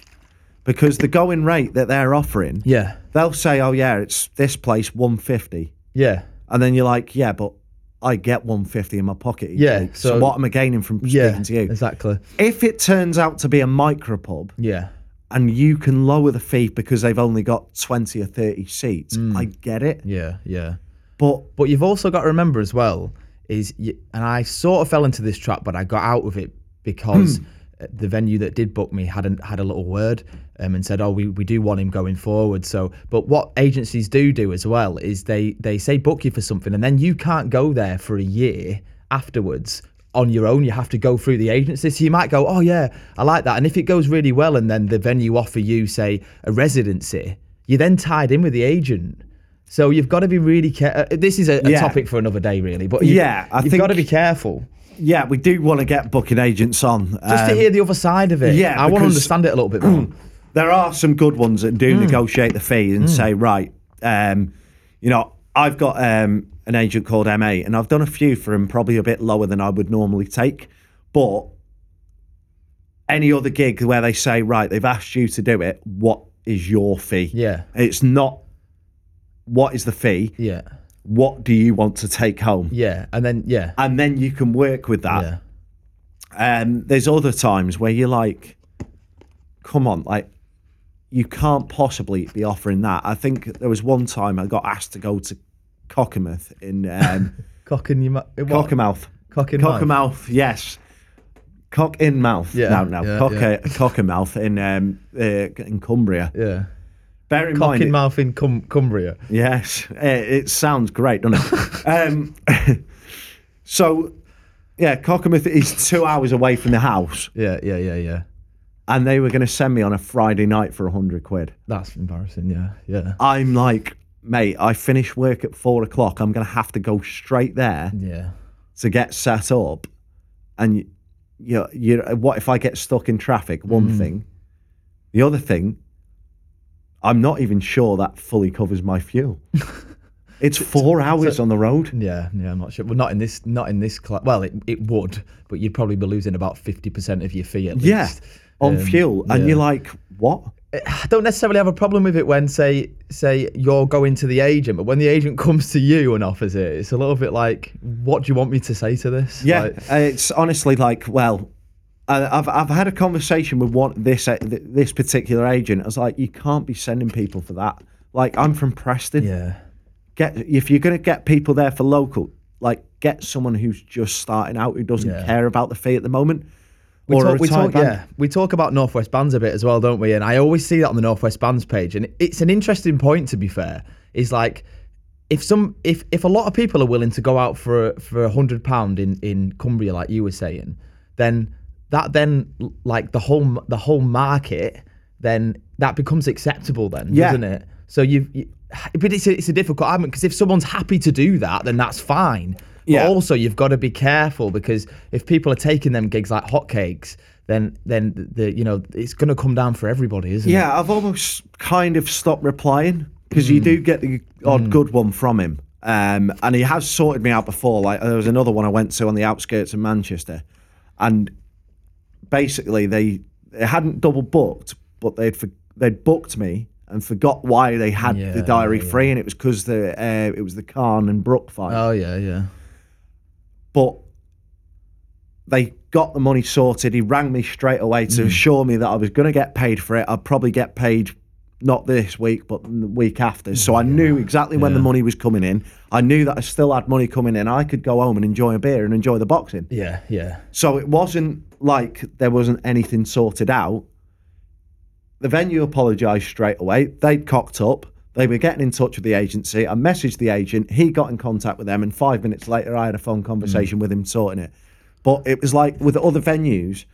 Because the going rate that they're offering, Yeah, they'll say, "Oh yeah, it's this place 150." yeah, And then you're like, "Yeah, but I get 150 in my pocket Yeah, week. So, so- what am I gaining from yeah. speaking to you?" Exactly. If it turns out to be a micropub Yeah, and you can lower the fee because they've only got 20 or 30 seats, mm. I get it. yeah, yeah. But But you've also got to remember as well is, you, and I sort of fell into this trap, but I got out of it because uh, the venue that did book me had a, had a little word um, and said, "Oh, we, we do want him going forward." So, but what agencies do do as well is they they say book you for something, and then you can't go there for a year afterwards on your own. You have to go through the agency. So you might go, "Oh yeah, I like that," and if it goes really well, and then the venue offer you say a residency, you're then tied in with the agent. So you've got to be really careful. This is a, a Yeah. topic for another day, really. But you, Yeah, I you've think- got to be careful Yeah, we do want to get booking agents on. just to Um, hear the other side of it. yeah, I want to understand it a little bit more. there are some good ones that do negotiate the fee and say, right, um, you know, I've got um, an agent called MA, and I've done a few for him, probably a bit lower than I would normally take, but any other gig where they say, right, they've asked you to do it, what is your fee? Yeah. It's not what is the fee, yeah, what do you want to take home? yeah, and then yeah, And then you can work with that. yeah, Um, there's other times where you're like, come on, like, you can't possibly be offering that. I think there was one time I got asked to go to Cockermouth in um, cock in your mouth. Cockermouth. Cock in mouth. Cockermouth, yes. Cock in mouth. Yeah, No, no. yeah, Cock, yeah. uh, Cockermouth in um, uh, in Cumbria. Yeah, Bear in cock mind, in it- mouth in Cum- Cumbria. Yes, it, it sounds great, doesn't it? um, so, yeah, Cockermouth is two hours away from the house, Yeah, yeah, yeah, yeah. and they were going to send me on a Friday night for a hundred quid. That's embarrassing. Yeah, yeah, I'm like, mate, I finish work at four o'clock. I'm going to have to go straight there yeah, to get set up, and you, you, you what if I get stuck in traffic? One Mm. thing, the other thing, I'm not even sure that fully covers my fuel. It's four hours on the road. yeah, yeah. I'm not sure. Well, not in this, not in this class. Well, it, it would, but you'd probably be losing about fifty percent of your fee at least. Yeah, on Um, fuel, and yeah. you're like, what? I don't necessarily have a problem with it when say say you're going to the agent, but when the agent comes to you and offers it, it's a little bit like, what do you want me to say to this? Yeah, Like, it's honestly like, well, I've I've had a conversation with one this uh, this particular agent. I was like, you can't be sending people for that. Like, I'm from Preston. yeah, Get if you're gonna get people there for local, like get someone who's just starting out who doesn't Yeah. care about the fee at the moment. We talk, we talk, band. yeah, we talk about Northwest Bands a bit as well, don't we? And I always see that on the Northwest Bands page, and it's an interesting point. To be fair, is like if some if if a lot of people are willing to go out for a- for a hundred pound in in Cumbria, like you were saying, then that then like the whole the whole market then that becomes acceptable then, Yeah. doesn't it? So you've. You, but it's a, it's a difficult argument because if someone's happy to do that, then that's fine. But Yeah. also you've got to be careful because if people are taking them gigs like hotcakes, then then the you know it's going to come down for everybody, isn't it? Yeah, I've almost kind of stopped replying because you do get the odd good one from him. Um, and he has sorted me out before. Like there was another one I went to on the outskirts of Manchester, and basically they, they hadn't double booked, but they'd for, they'd booked me and forgot why they had Yeah, the diary yeah, free, and it was because the uh, it was the Khan and Brook fight. Oh yeah, yeah. but they got the money sorted. He rang me straight away to Mm. assure me that I was going to get paid for it. I'd probably get paid not this week, but the week after. So I knew exactly when the money was coming in. I knew that I still had money coming in. I could go home and enjoy a beer and enjoy the boxing. Yeah, yeah. So it wasn't like there wasn't anything sorted out. The venue apologised straight away. They'd cocked up. They were getting in touch with the agency. I messaged the agent. He got in contact with them, and five minutes later, I had a phone conversation mm. with him sorting it. But it was like with other venues,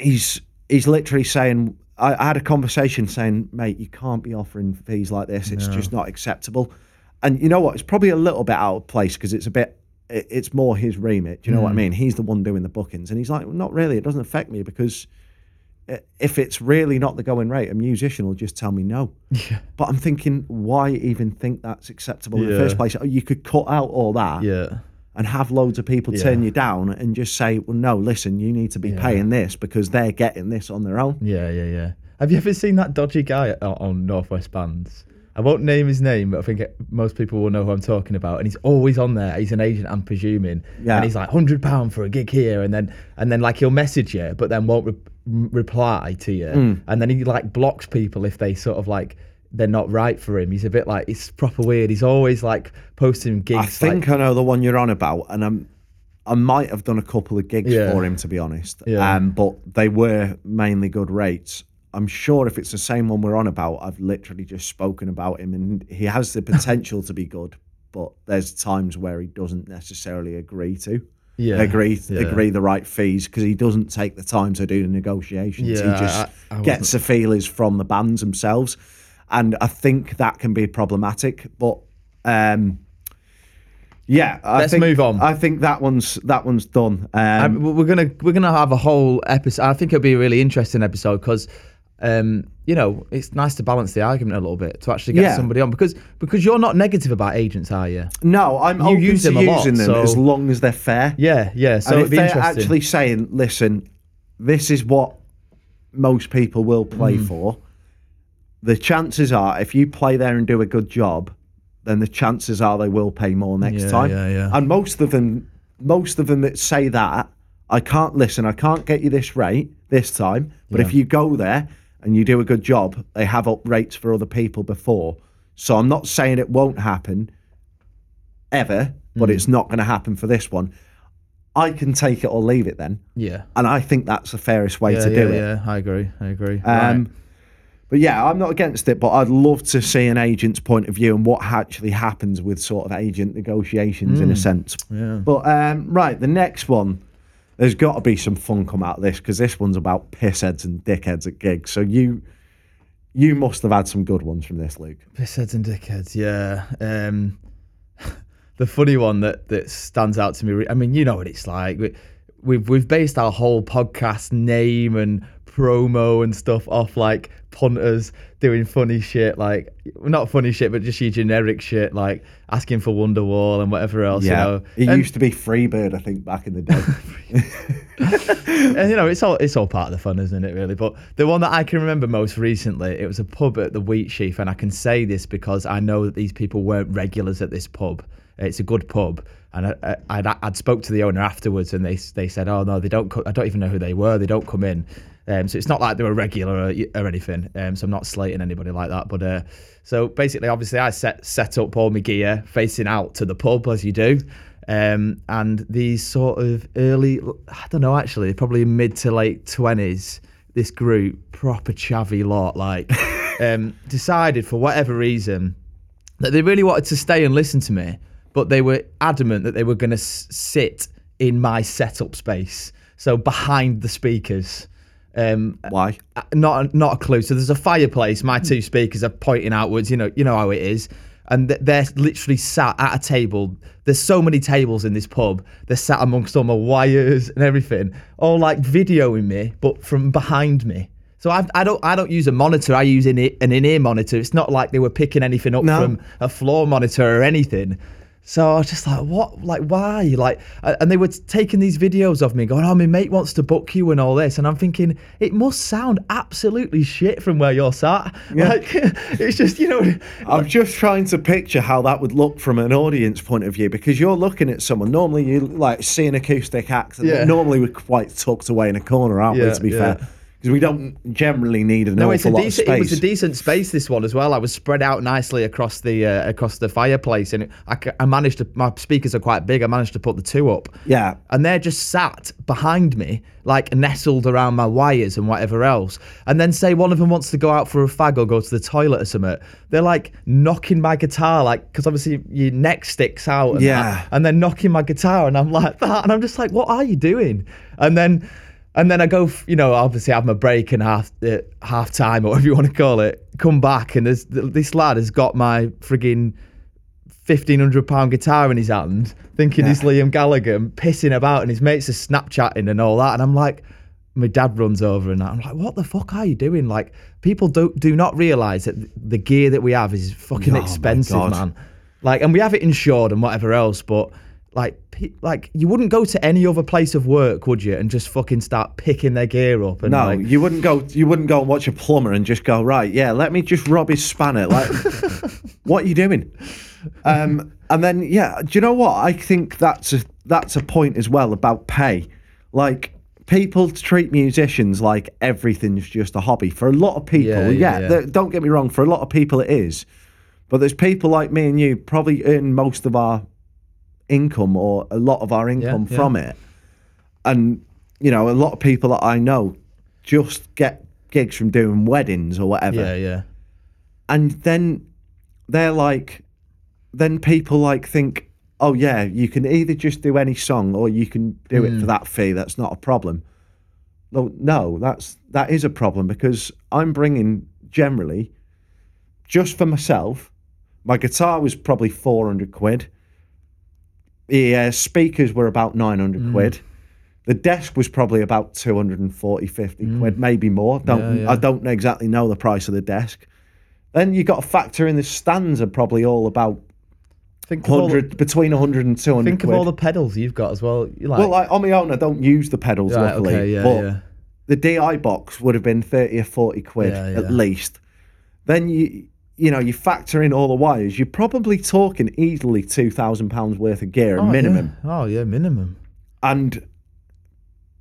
he's he's literally saying. I, I had a conversation saying, "Mate, you can't be offering fees like this. It's just not acceptable." And you know what? It's probably a little bit out of place because it's a bit. it- It's more his remit. Do you know what I hmm. mean? He's the one doing the bookings, and he's like, well, "Not really. It doesn't affect me because if it's really not the going rate, a musician will just tell me no." Yeah. But I'm thinking, why even think that's acceptable in the first place? Oh, You could cut out all that Yeah. And have loads of people turn Yeah. you down and just say, well, no, listen, you need to be paying this because they're getting this on their own. Yeah, yeah, yeah. Have you ever seen that dodgy guy on Northwest Bands? I won't name his name, but I think most people will know who I'm talking about. And he's always on there. He's an agent, I'm presuming. Yeah. And he's like hundred pound for a gig here, and then and then like he'll message you, but then won't re- reply to you. Hmm. And then he like blocks people if they sort of like they're not right for him. He's a bit like it's proper weird. He's always like posting gigs. I think like, I know the one you're on about, and I'm, I might have done a couple of gigs Yeah. for him, to be honest. Yeah. Um, but they were mainly good rates. I'm sure if it's the same one we're on about, I've literally just spoken about him, and he has the potential to be good. But there's times where he doesn't necessarily agree to Yeah, agree yeah. agree the right fees because he doesn't take the time to do the negotiations. Yeah, he just I- I gets the feelers from the bands themselves, and I think that can be problematic. But um, yeah, I Let's think, move on. I think that one's that one's done. Um, Um, we're gonna we're gonna have a whole episode. I think it'll be a really interesting episode because, um, you know, it's nice to balance the argument a little bit to actually get Yeah. somebody on because because you're not negative about agents, are you? no, I'm you use to them a lot, using them so- as long as they're fair. Yeah, yeah. So and if they're actually saying, "Listen, this is what most people will play Mm. for," the chances are, if you play there and do a good job, then the chances are they will pay more next Yeah, time. yeah, yeah. And most of them, most of them that say that, I can't listen. I can't get you this rate this time. But if you go there and you do a good job, they have up rates for other people before. So I'm not saying it won't happen ever, but Mm. it's not going to happen for this one. I can take it or leave it then. yeah. And I think that's the fairest way Yeah, to yeah, do it. yeah, I agree. I agree. Um, right. But yeah, I'm not against it, but I'd love to see an agent's point of view and what actually happens with sort of agent negotiations in a sense. Hmm. Yeah. But um, right, the next one, there's got to be some fun come out of this because this one's about pissheads and dickheads at gigs. So you, you must have had some good ones from this, Luke. Pissheads and dickheads, yeah. Um, the funny one that that stands out to me. I mean, you know what it's like. We, we've we've based our whole podcast name and promo and stuff off like punters doing funny shit, like not funny shit, but just your generic shit, like asking for Wonderwall and whatever else. You know, it and, used to be Freebird, I think, back in the day. and you know, it's all it's all part of the fun, isn't it? Really. But the one that I can remember most recently, it was a pub at the Wheat Sheaf, and I can say this because I know that these people weren't regulars at this pub. It's a good pub, and I, I, I'd, I'd spoke to the owner afterwards, and they they said, "Oh no, they don't. Co- I don't even know who they were. They don't come in." Um, so it's not like they were regular or, or anything. Um, so I'm not slating anybody like that. But uh, so basically, obviously, I set set up all my gear facing out to the pub as you do. Um, and these sort of early, I don't know, actually, probably mid to late twenties, this group, proper chavvy lot, like, um, decided for whatever reason that they really wanted to stay and listen to me, but they were adamant that they were going to s- sit in my setup space, so behind the speakers. Um, Why? uh, not not a clue. So there's a fireplace. My two speakers are pointing outwards. You know, you know how it is. And they're literally sat at a table. There's so many tables in this pub. They're sat amongst all my wires and everything, all like videoing me, but from behind me. So I, I don't I don't use a monitor. I use an, an in-ear monitor. It's not like they were picking anything up No. from a floor monitor or anything. So I was just like, what? Like, why? Like, and they were taking these videos of me going, oh, my mate wants to book you and all this. And I'm thinking, it must sound absolutely shit from where you're sat. Like, it's just, you know, I'm just trying to picture how that would look from an audience point of view because you're looking at someone. Normally, you like see an acoustic act, and Yeah. normally we're quite tucked away in a corner, aren't we? To be yeah. fair, because we don't generally need an no, awful it's a lot decent. of It was a decent space. This one as well. I was spread out nicely across the uh, across the fireplace, and I managed to. My speakers are quite big. I managed to put the two up. yeah, and they're just sat behind me, like nestled around my wires and whatever else. And then say one of them wants to go out for a fag or go to the toilet or something. They're like knocking my guitar, like because obviously your neck sticks out. And Yeah. that, and then knocking my guitar, and I'm like that, and I'm just like, what are you doing? And then. And then I go, you know, obviously I have my break and half uh, half time or whatever you want to call it. Come back and there's this lad has got my frigging fifteen hundred pound guitar in his hand, thinking he's Liam Gallagher, and pissing about, and his mates are Snapchatting and all that, and I'm like, my dad runs over and I'm like, what the fuck are you doing? Like, people do do not realize that the gear that we have is fucking Oh expensive, man. Like, and we have it insured and whatever else, but. Like, like you wouldn't go to any other place of work, would you, and just fucking start picking their gear up? And no, like, you wouldn't go. You wouldn't go and watch a plumber and just go right. Yeah, let me just rob his spanner. Like, what are you doing? Um, and then yeah, do you know what? I think that's a that's a point as well about pay. Like people treat musicians like everything's just a hobby. For a lot of people, Yeah, yeah, yeah, yeah. don't get me wrong. For a lot of people, it is. But there's people like me and you probably earn most of our income or a lot of our income yeah. from it. And, you know, a lot of people that I know just get gigs from doing weddings or whatever. Yeah, yeah. And then they're like, then people like think, oh, yeah, you can either just do any song or you can do it for hmm. that fee. That's not a problem. No, no, that's that is a problem because I'm bringing generally just for myself. My guitar was probably four hundred quid. The uh, speakers were about nine hundred Mm. quid. The desk was probably about 240, 50 quid, maybe more. Don't Mm. Yeah, yeah. I don't exactly know the price of the desk. Then you got to factor in the stands are probably all about Think of all the, 100 between 100 and 200 think of quid. all the pedals you've got as well. Like, well, like on my own, I don't use the pedals, Right, luckily. okay, yeah, but yeah. the DI box would have been 30 or 40 quid at least. Then you you know, you factor in all the wires, you're probably talking easily £2,000 worth of gear, Oh, minimum. Yeah. Oh yeah, minimum. And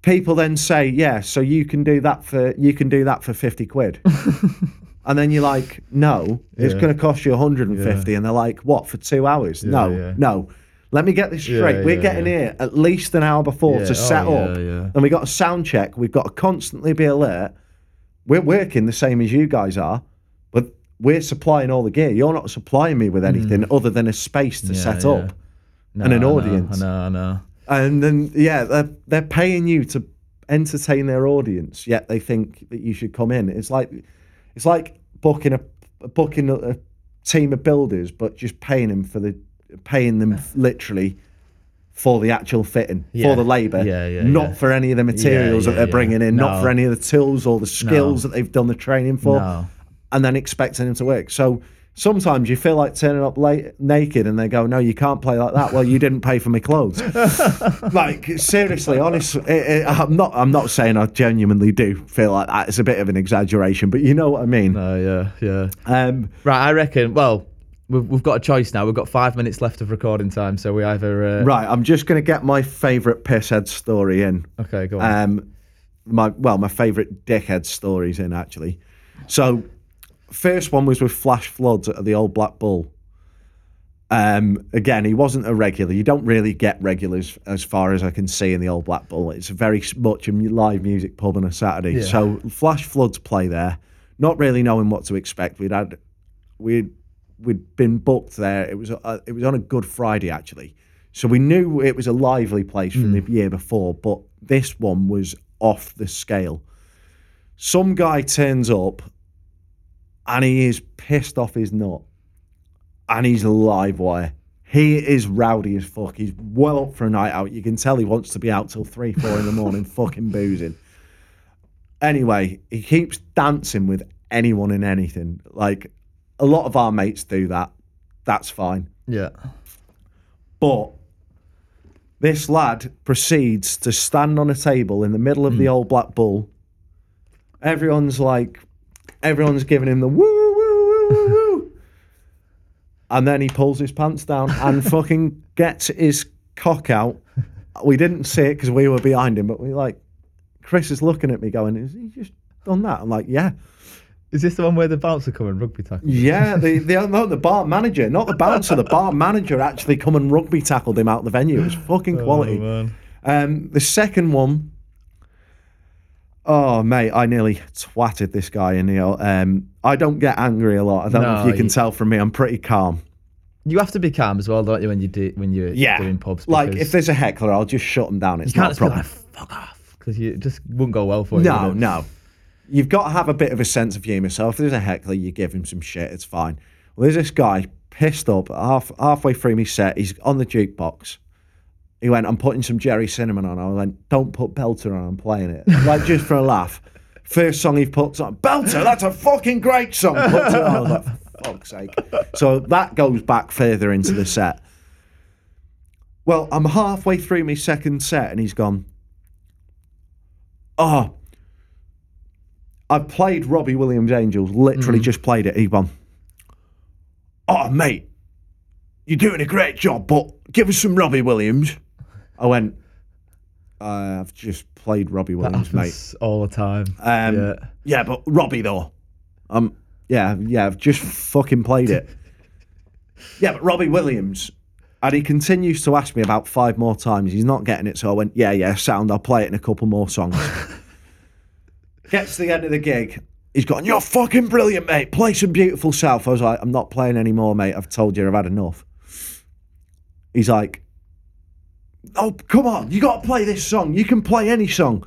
people then say, yeah, so you can do that for you can do that for 50 quid. and then you're like, no, it's going to cost you 150 and they're like, what for 2 hours? no, yeah. no. Let me get this Yeah, straight. We're yeah, getting yeah. here at least an hour before Yeah, to oh, set yeah, up. yeah. Then we got a sound check. We've got to constantly be alert. We're working the same as you guys are, we're supplying all the gear. You're not supplying me with anything other than a space to Mm. Yeah, set yeah. up No, and an I know, audience. I know, I know. And then yeah, they're they're paying you to entertain their audience, yet they think that you should come in. It's like it's like booking a booking a, a team of builders, but just paying them for the paying them literally for the actual fitting, Yeah. for the labour, Yeah, yeah, not for any of the materials that they're bringing in, not for any of the tools or the skills No. that they've done the training for, No. And then expecting him to work. So. Sometimes you feel like turning up late naked, and they go, "No, you can't play like that." Well, you didn't pay for my clothes like seriously, honestly, It, it, I'm not. I'm not saying I genuinely do feel like that. It's a bit of an exaggeration, but you know what I mean. Oh yeah, yeah. Um, Right, I reckon. Well, we've, we've got a choice now. We've got five minutes left of recording time, so we either. Uh, right. I'm just going to get my favourite pisshead story in. Okay, go on. Um, my well, my favourite dickhead stories in actually. So, first one was with Flash Floods at the Old Black Bull. Um, again, he wasn't a regular. You don't really get regulars as far as I can see in the Old Black Bull. It's very much a live music pub on a Saturday. Yeah. So Flash Floods play there, not really knowing what to expect. We'd had we'd we'd been booked there. It was uh, it was on a Good Friday actually, so we knew it was a lively place from the year before. But this one was off the scale. Some guy turns up, and he is pissed off his nut, and he's live wire. He is rowdy as fuck. He's well up for a night out. You can tell he wants to be out till three, four in the morning, fucking boozing. Anyway, he keeps dancing with anyone and anything. Like a lot of our mates do that. That's fine. yeah. But this lad proceeds to stand on a table in the middle of the hmm. old Black Bull. Everyone's like, everyone's giving him the woo, woo, woo, woo, woo. And then he pulls his pants down and fucking gets his cock out. We didn't see it because we were behind him, but we like, Chris is looking at me going, "Is he just done that? I'm like, Yeah. Is this the one where the bouncer come and rugby tackle? Yeah, the the no, the bar manager, not the bouncer, the bar manager actually come and rugby tackled him out the venue. It was fucking quality. Oh, um, the second one, oh mate, I nearly twatted this guy in here. Um, I don't get angry a lot. I don't know if you can you- tell from me. I'm pretty calm. You have to be calm as well, don't you, when you do when you're Yeah, doing pubs? like because if there's a heckler, I'll just shut them down. It's you can't not a just be problem. like fuck off because you it just wouldn't go well for you. No, would it? no. You've got to have a bit of a sense of humour. So if there's a heckler, you give him some shit. It's fine. Well, there's this guy pissed up half halfway through my set. He's on the jukebox. He went, "I'm putting some Gerry Cinnamon on." I went, "Don't put Belter on. I'm playing it like just for a laugh." First song he puts on, Belter. That's a fucking great song. Puts it on. I was like, "For fuck's sake!" So that goes back further into the set. Well, I'm halfway through my second set, and he's gone. Oh, I've played Robbie Williams Angels, literally mm-hmm. just played it. He gone, Oh, mate, you're doing a great job, but give us some Robbie Williams. I went, I've just played Robbie That Williams, mate. all the time. Um, yeah. yeah. but Robbie though, um, yeah, yeah, I've just fucking played it. yeah, but Robbie Williams, And he continues to ask me about five more times. He's not getting it, so I went, "Yeah, yeah, sound. I'll play it in a couple more songs." Gets to the end of the gig. He's gone, You're fucking brilliant, mate. Play some beautiful South. I was like, I'm not playing anymore, mate. I've told you I've had enough. He's like, Oh, come on. You got to play this song. You can play any song.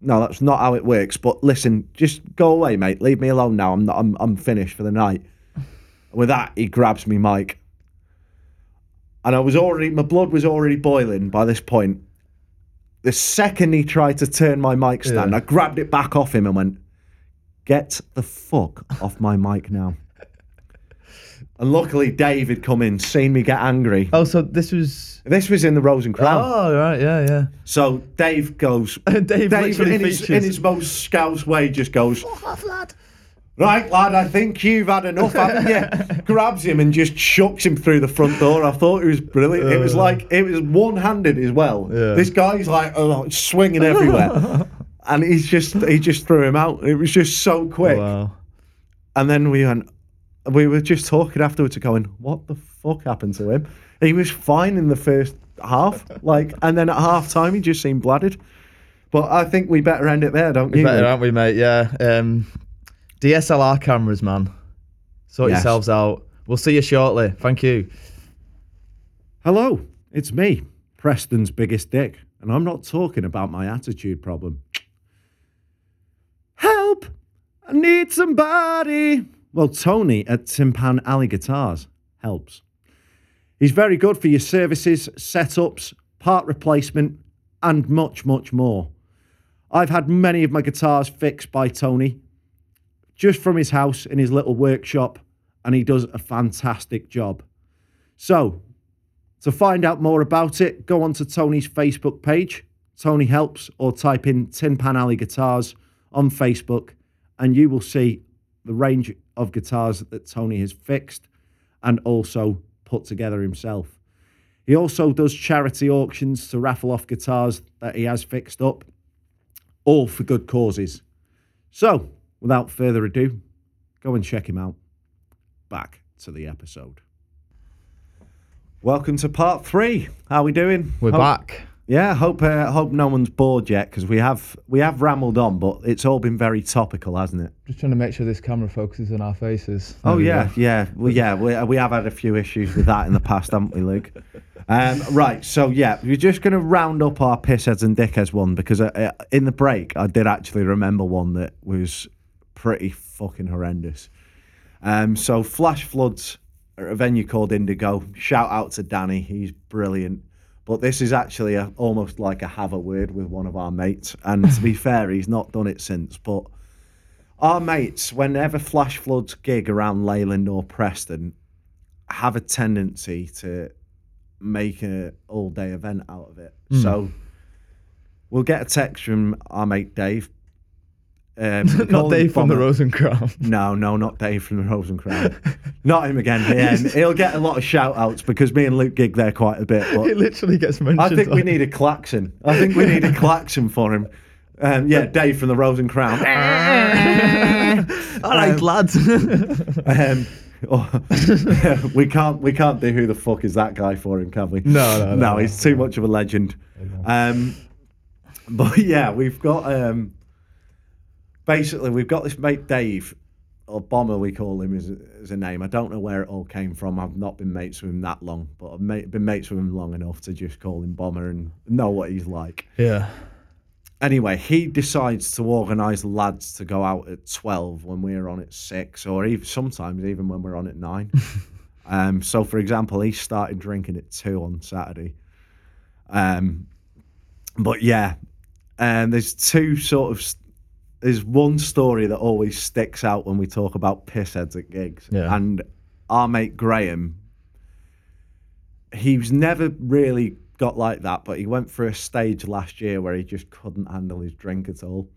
No, that's not how it works. But listen, just go away, mate. Leave me alone now. I'm not, I'm, I'm finished for the night. With that, he grabs me mic. And I was already, my blood was already boiling by this point. The second he tried to turn my mic stand, Yeah. I grabbed it back off him and went, Get the fuck off my mic now. And luckily, Dave had come in, seen me get angry. Oh, so this was. This was in the Rose and Crown. Oh, right, yeah, yeah. So Dave goes, Dave literally in, his, features- in his most scouse way just goes, lad. Right, lad, I think you've had enough, haven't you? Grabs him and just chucks him through the front door. I thought it was brilliant. It was uh. like, it was one handed as well. Yeah. This guy's like oh, swinging everywhere. and he's just, he just threw him out. It was just so quick. Wow. And then we went, we were just talking afterwards, to going, "What the fuck happened to him? He was fine in the first half, like, and then at half time he just seemed blooded." But I think we better end it there, don't you? Better, aren't we, mate? Yeah. Um, DSLR cameras, man. Sort Yes. yourselves out. We'll see you shortly. Thank you. Hello, it's me, Preston's biggest dick, and I'm not talking about my attitude problem. Help! I need somebody. Well, Tony at Tin Pan Alley Guitars helps. He's very good for your services, setups, part replacement, and much, much more. I've had many of my guitars fixed by Tony just from his house in his little workshop, and he does a fantastic job. So, to find out more about it, go onto Tony's Facebook page, Tony Helps, or type in Tin Pan Alley Guitars on Facebook, and you will see the range of guitars that Tony has fixed and also put together himself. He also does charity auctions to raffle off guitars that he has fixed up, all for good causes. So, without further ado, go and check him out. Back to the episode. Welcome to part three. How are we doing? We're back. Yeah, hope uh, hope no one's bored yet because we have we have rambled on, but it's all been very topical, hasn't it? Just trying to make sure this camera focuses on our faces. Oh we yeah, go. yeah, well, yeah. We, we have had a few issues with that in the past, haven't we, Luke? Um, right. So yeah, we're just going to round up our pissheads and dickheads one because uh, uh, in the break I did actually remember one that was pretty fucking horrendous. Um, so flash floods at a venue called Indigo. Shout out to Danny, he's brilliant. But this is actually a, almost like a have a word with one of our mates. And to be fair, he's not done it since. But our mates, whenever flash floods gig around Leyland or Preston, have a tendency to make a all day event out of it. Hmm. So we'll get a text from our mate Dave. Um, Not Dave from the. Rose and Crown. No, no, not Dave from the Rose and Crown. not him again. Yeah, he'll get a lot of shout outs because me and Luke gig there quite a bit. it literally gets mentioned. I think we need a klaxon. I think we need a klaxon for him. Um, yeah, Dave from the Rose and Crown. All right, lads. Um, oh, we can't we can't do who the fuck is that guy for him, can we? No, no, no, no. no. He's too much of a legend. Um, but yeah, we've got um, basically we've got this mate Dave or Bomber we call him as a, as a name. I don't know where it all came from. I've not been mates with him that long, but I've been mates with him long enough to just call him Bomber and know what he's like yeah. anyway, he decides to organise lads to go out at 12 when we're on at 6, or even, sometimes even when we're on at 9. um, so, for example, he started drinking at 2 on Saturday. Um, but yeah, and there's two sort of. There's one story that always sticks out when we talk about pissheads at gigs. Yeah. And our mate Graham, he's never really got like that, but he went through a stage last year where he just couldn't handle his drink at all.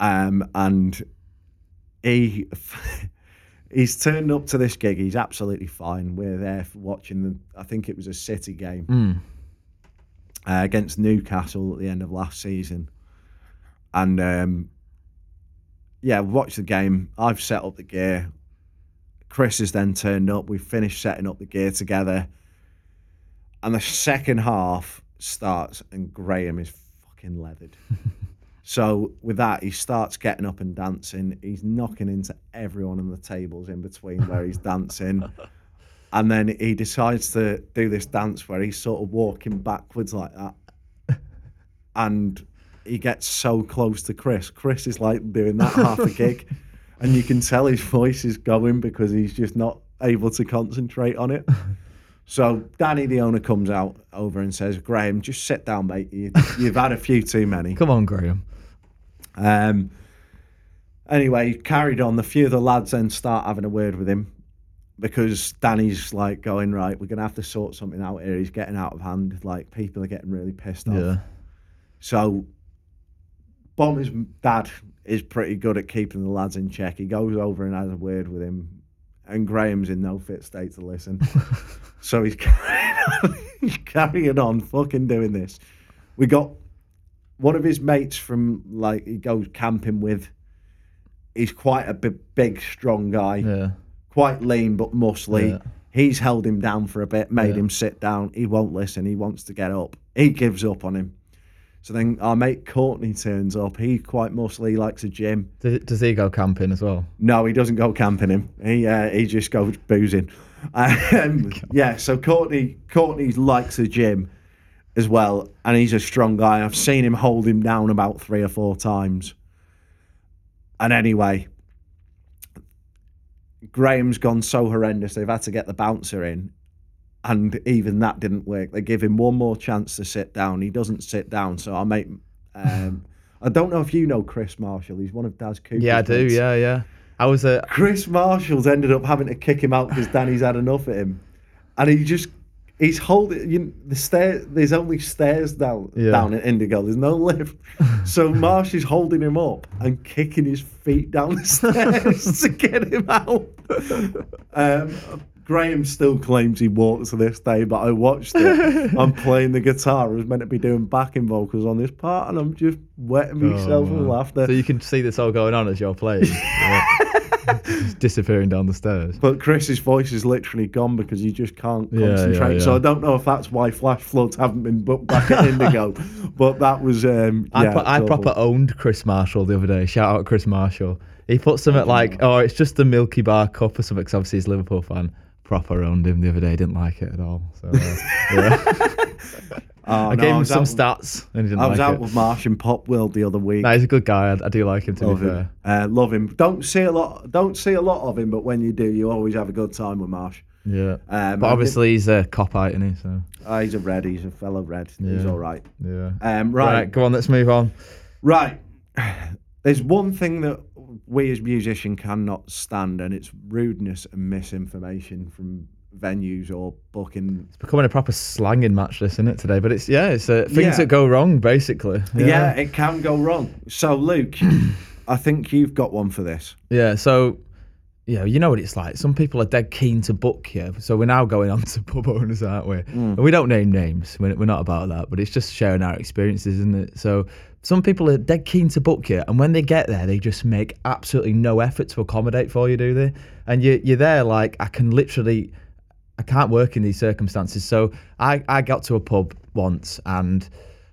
Um, and he he's turned up to this gig. He's absolutely fine. We're there for watching the. I think it was a City game Mm. uh, against Newcastle at the end of last season, and um, yeah, watch the game. I've set up the gear. Chris has then turned up. We finished setting up the gear together. And the second half starts, and Graham is fucking leathered. so with that, he starts getting up and dancing. He's knocking into everyone on the tables in between where he's dancing. And then he decides to do this dance where he's sort of walking backwards like that. And he gets so close to Chris. Chris is like doing that half a gig. And you can tell his voice is going because he's just not able to concentrate on it. So Danny, the owner, comes out over and says, "Graham, just sit down, mate. You, you've had a few too many." Come on, Graham. Um, anyway, he carried on. The few of the lads then start having a word with him because Danny's like going right. We're gonna have to sort something out here. He's getting out of hand. Like people are getting really pissed off. Yeah. So Bomber's dad is pretty good at keeping the lads in check. He goes over and has a word with him, and Graham's in no fit state to listen. so he's carrying on, he's carrying on, fucking doing this. We got one of his mates from like he goes camping with. He's quite a big, big strong guy, Yeah. quite lean but muscly. Yeah. He's held him down for a bit, made Yeah. him sit down. He won't listen. He wants to get up. He gives up on him. So then our mate Courtney turns up. He quite mostly likes a gym. Does, does he go camping as well? No, he doesn't go camping him. He uh, he just goes boozing. Um, yeah, so Courtney Courtney likes a gym as well, and he's a strong guy. I've seen him hold him down about three or four times. And anyway, Graham's gone so horrendous they've had to get the bouncer in, and even that didn't work. They give him one more chance to sit down. He doesn't sit down, so I make. Um, I don't know if you know Chris Marshall. He's one of Daz Cooper's Yeah, I do. Yeah, yeah. I was a. Chris Marshall's ended up having to kick him out because Danny's had enough of him, and he just he's holding you know, the stair. There's only stairs down Yeah. down at Indigo. There's no lift, so Marsh is holding him up and kicking his feet down the stairs to get him out. Um, Graham still claims he walked to this day, but I watched it. I'm playing the guitar. I was meant to be doing backing vocals on this part, and I'm just wetting myself with laughter. Oh, So you can see this all going on as you're playing. Yeah. Disappearing down the stairs. But Chris's voice is literally gone because he just can't Yeah, concentrate. yeah, So. I don't know if that's why Flash Floods haven't been booked back at Indigo. but that was um I, pro- I proper owned Chris Marshall the other day. Shout out Chris Marshall. He put something like, "Oh, it's just the Milky Bar cup or something." Because obviously he's a Liverpool fan. Proper owned him the other day. Didn't like it at all. So uh, yeah, Oh, I no, gave him was some out, stats and he didn't I was like out it. with Marsh and Pop World the other week. No, he's a good guy. I, I do like him to love be him. fair. Uh, love him. Don't see a lot. Don't see a lot of him, but when you do, you always have a good time with Marsh. Yeah. Um, but obviously he's a cop out, isn't he? So Oh, he's a red. He's a fellow red. He's all right. yeah. Um, Right. right. go on. Let's move on. Right. There's one thing that we as musicians cannot stand, and it's rudeness and misinformation from venues or booking. It's becoming a proper slanging match, this, isn't it today? But it's yeah, it's uh, things Yeah. that go wrong basically. Yeah. it can go wrong. So, Luke, I think you've got one for this. Yeah, so yeah, you know what it's like. Some people are dead keen to book you. So we're now going on to pub owners, aren't we? And we don't name names. We're, we're not about that, but it's just sharing our experiences, isn't it? So some people are dead keen to book you, and when they get there, they just make absolutely no effort to accommodate for you, do they? And you, you're there like I can literally, I can't work in these circumstances. So I, I got to a pub once and